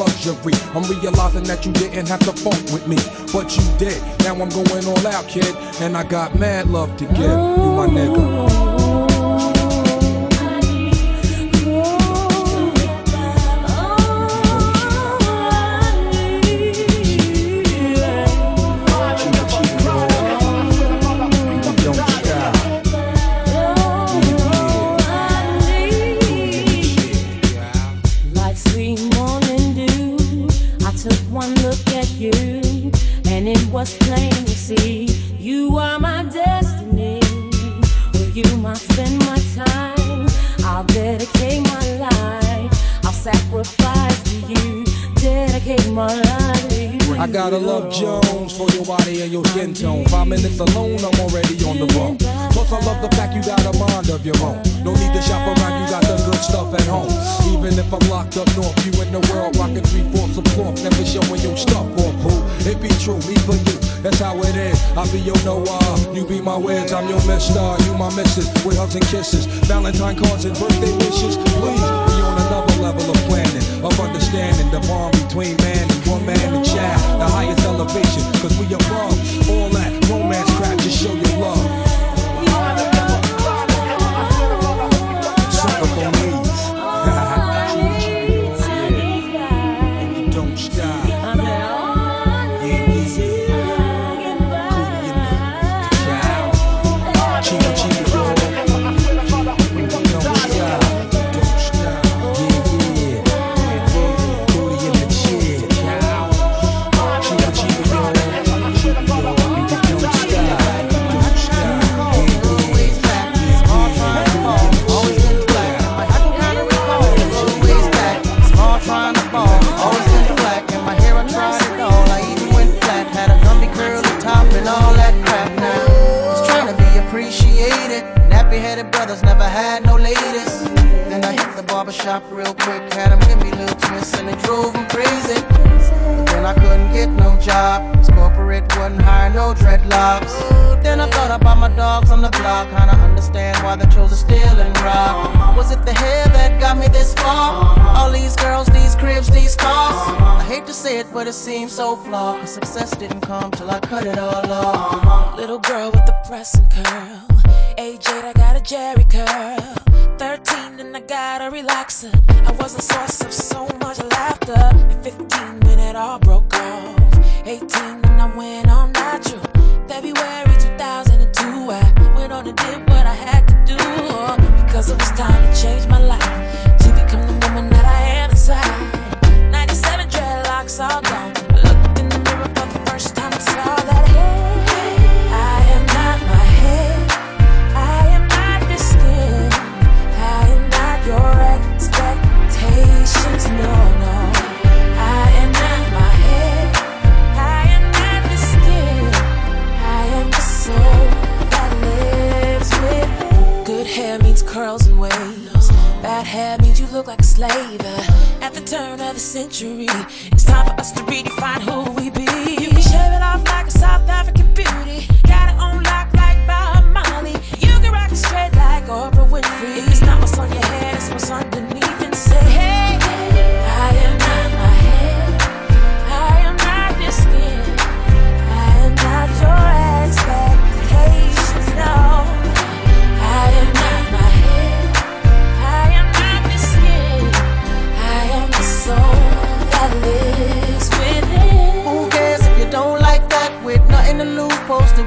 luxury. I'm realizing that you didn't have to fuck with me, but you did. Now I'm going all out, kid, and I got mad love to give. You my nigga. I gotta love Jones for your body and your skin tone. Five minutes alone, I'm already on the phone. Plus, I love the fact you got a mind of your own. No need to shop around, you got the good stuff at home. Even if I'm locked up north, you in the world rocking three fourths of cloth, never showing your stuff on poo. It be true, me for you, that's how it is. I be your Noah, you be my wedge, I'm your mister, you my missus, with hugs and kisses, Valentine cards and birthday wishes. Please level of planning, of understanding the bond between man and woman and child, the highest elevation, cause we above all that romance crap to show your love. Shop real quick, had him give me little twists, and it drove him crazy. But then I couldn't get no job, cause corporate wouldn't hire no dreadlocks. Then I thought about my dogs on the block, kinda understand why they chose to steal and rob. Was it the hair that got me this far? All these girls, these cribs, these cars. I hate to say it, but it seems so flawed, cause success didn't come till I cut it all off. Little girl with the pressing curl. 8, I got a Jheri curl. 13 and I got a relaxer. I was a source of so much laughter. At 15 when it all broke off. 18 and I went on natural. February 2002, I went on and did what I had to do. Because it was time to change my life. To become the woman that I am inside. 97 dreadlocks all gone. I looked in the mirror for the first time and saw Bad hair means you look like a slave. Uh, At the turn of the century, it's time for us to redefine who we be. You can shave it off like a South African beauty. Got it on lock like Bob Marley. You can rock it straight like Oprah Winfrey. It's not what's on your head, it's what's underneath.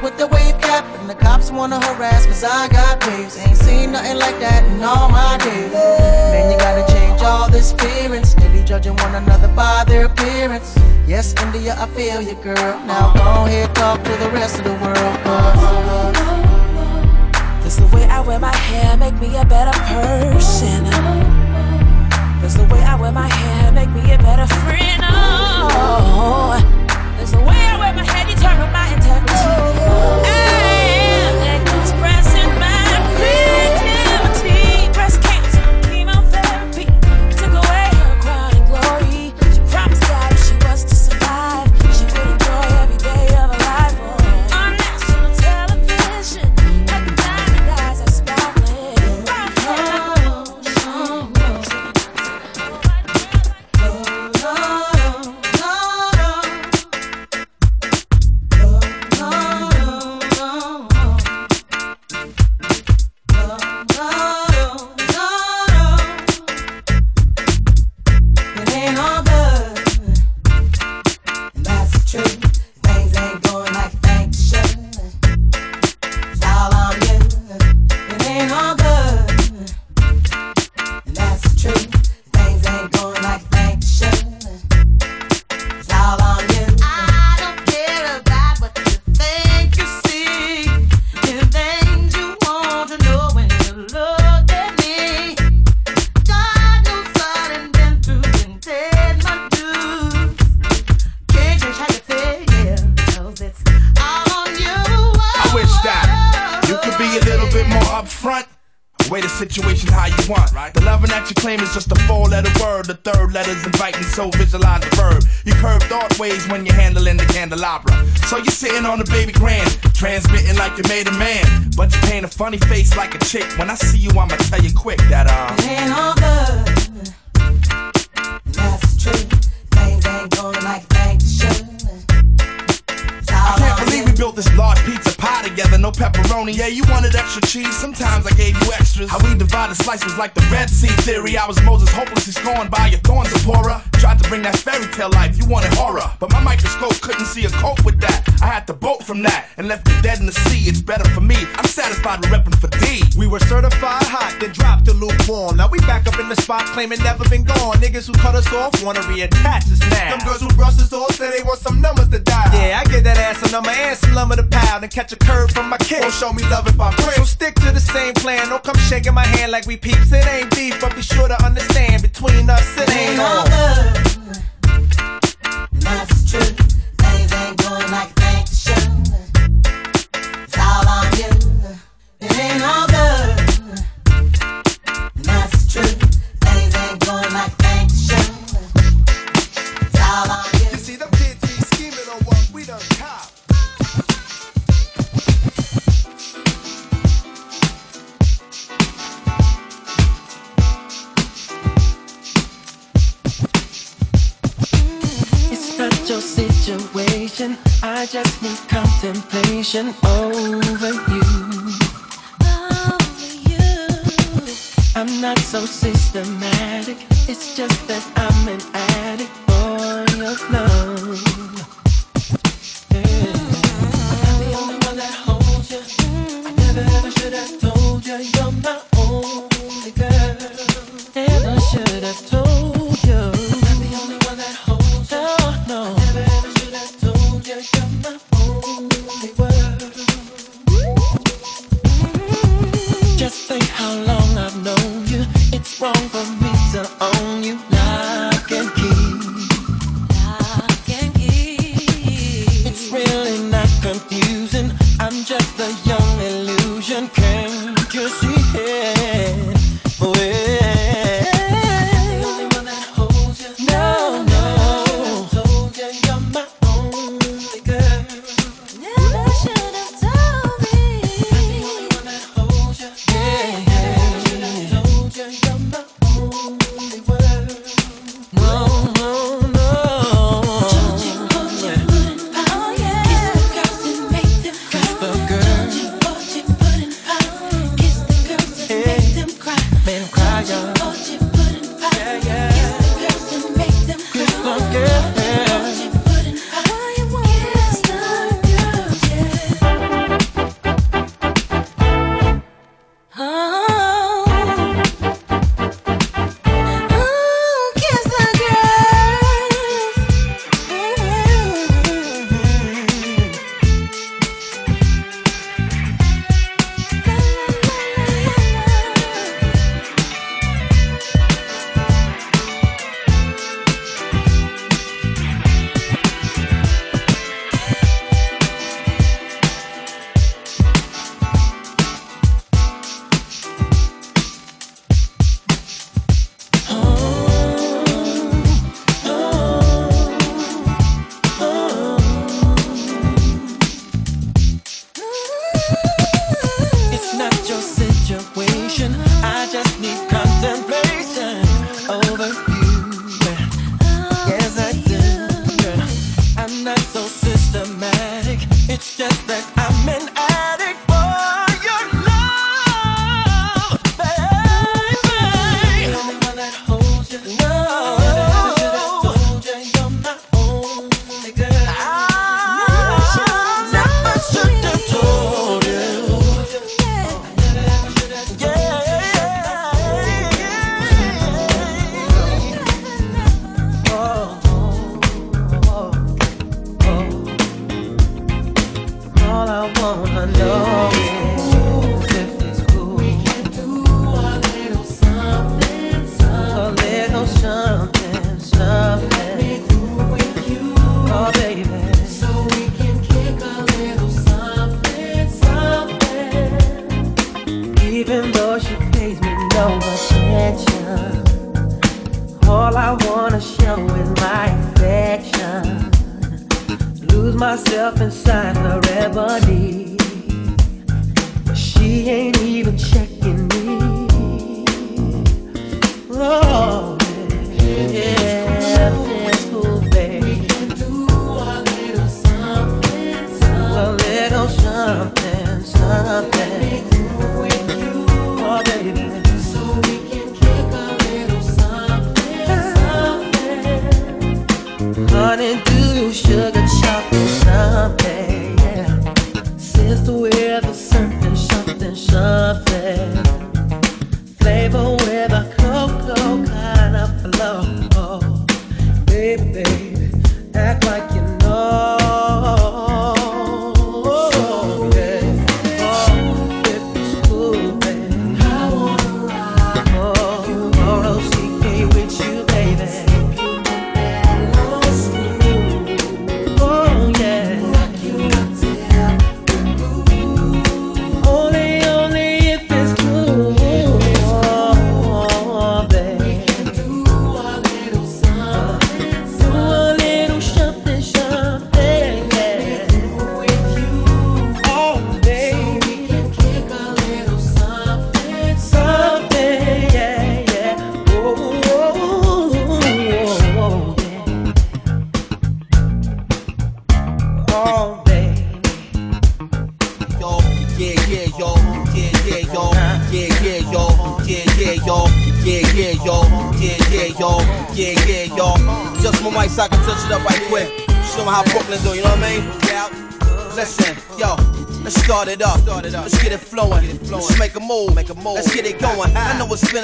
With the wave cap. And the cops wanna harass, cause I got waves. Ain't seen nothing like that in all my days. Man, you gotta change all this feeling. Steady judging one another by their appearance. Yes, India, I feel you, girl. Now go ahead, talk to the rest of the world, cause. Does the way I wear my hair make me a better person? Does the way I wear my hair make me a better friend? Oh, does the way I wear my hair determine my integrity? I off wanna reattach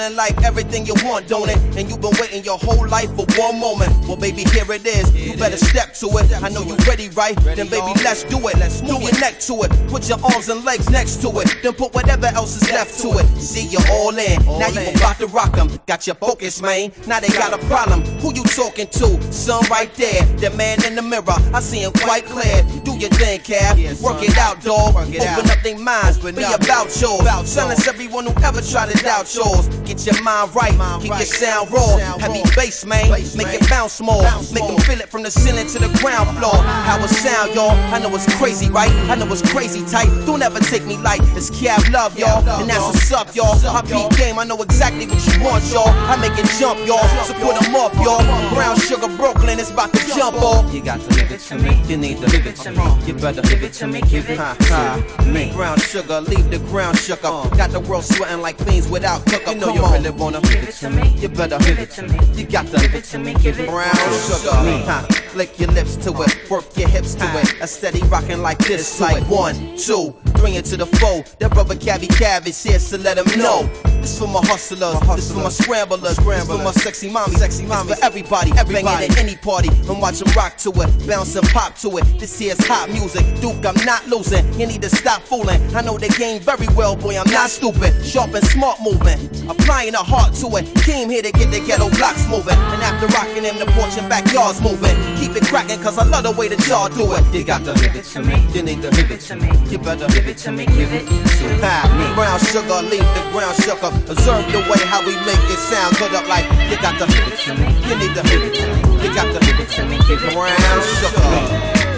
feeling like everything you want, don't it? And you've been waiting your whole life for one moment. Well, baby, here it is. You better step to it. I know you're ready, right? Then, baby, let's do it. Let's move your neck to it. Put your arms and legs next to it. Then put whatever else is left to it. See, you're all in. Now you about to rock 'em. Got your focus, man. Now they got a problem. Who you talking to? Son right there. The man in the mirror. I see him quite clear. Do your thing, Cap. Work it out, dog. Open up their minds. Be about yours. Silence everyone who ever tried to doubt yours. Get your mind right. Keep your sound raw. Heavy bass, man. Make it bounce more. Make them feel it from the ceiling to the ground floor. How it sound, y'all. I know it's crazy, right? I know it's crazy tight. Don't ever take me light. It's Cab Love, y'all. And that's what's up, y'all. I beat game. I know exactly what you want, y'all. I make it jump, y'all. So put 'em up, y'all. Brown Sugar Brooklyn is about to jump off. You got to give it to me. You need to give it to me. You better give it to me. Give it to me. Brown Sugar, leave the ground shook up. Uh. Got the world sweating like fiends without hookup. You know you really wanna give it to me. You better give it to me. You got to give it to me. Give it brown sugar. Huh. Lick your lips to it, work your hips to it. Ah. A steady rocking like this, like one, two, bring it to the foe. That brother Cabby Cab is here, so let him know. This for my hustlers, this for my scramblers, this for my sexy mommy, sexy mommy, for everybody, everybody at any party, and watch them rock to it, bounce and pop to it. This here's hot music, Duke, I'm not losing. You need to stop fooling. I know the game very well, boy, I'm not stupid. Sharp and smart moving, applying a heart to it. Came here to get the ghetto blocks moving, and after rocking in the porch and backyards moving. Keep it cracking, cause I love the way that y'all do it. You got to give it to me. You need to give it to me. You better give it to me. Give it to me. Brown sugar, leave the ground up. Observe the way how we make it sound good up like you got to give it to me. You need to give it to me. You got to give it to me. Give it brown sugar.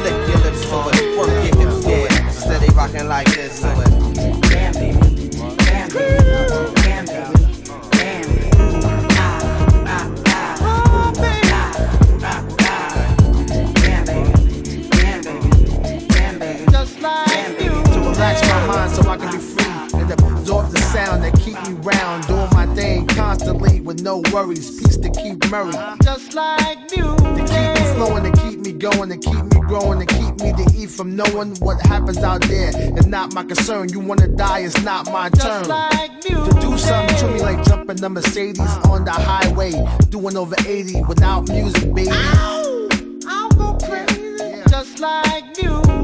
Lick your lips to it. Work your hips it. Steady rocking like this. Damn, baby. Damn, baby. Damn, baby. So I can be free and absorb the sound that keep me round. Doing my thing constantly with no worries. Peace to Keith Murray. Just like you. To keep me flowing, to keep me going, to keep me growing, to keep me to eat from knowing what happens out there. It's not my concern. You wanna die, it's not my turn. like music. to do something to me like jumping the Mercedes on the highway, doing over 80 without music, baby. I'll go crazy. Just like you.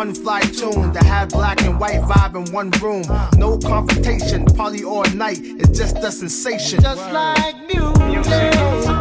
One fly tune to have black and white vibe in one room. No confrontation, party all night. It's just a sensation. Just like music.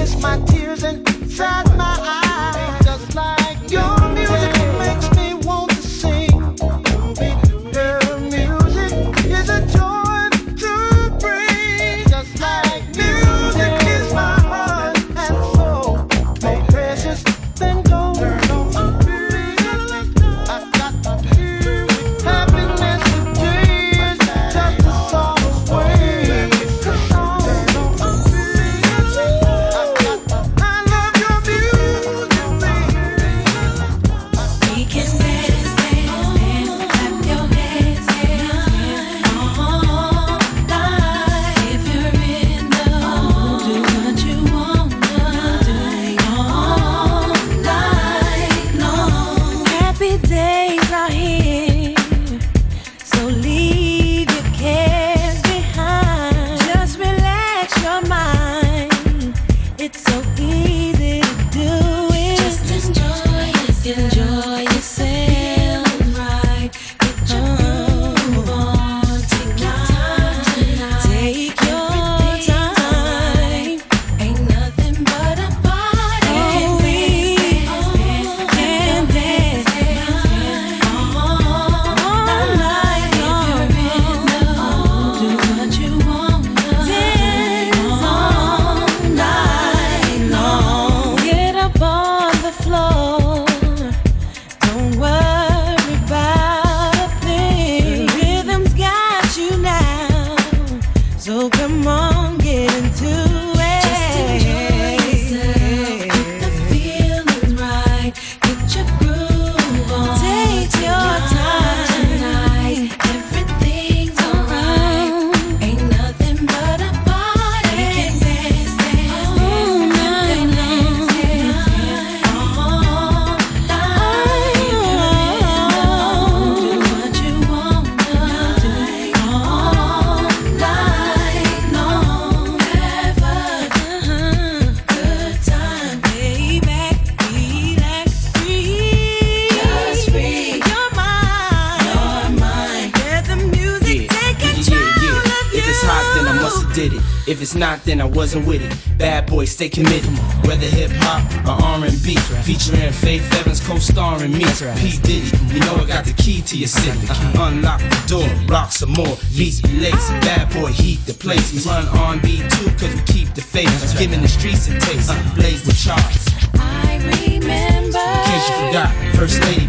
My tears inside my they commit. Whether hip hop or R&B, featuring Faith Evans co-starring me. P Diddy. You know I got the key to your city. Uh-huh. Unlock the door, rock some more. Beats be late, bad boy heat the place. We run R&B too, cause we keep the faith. Giving the streets a taste, uh-huh. blaze the charts. I remember. In case you forgot, first lady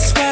That's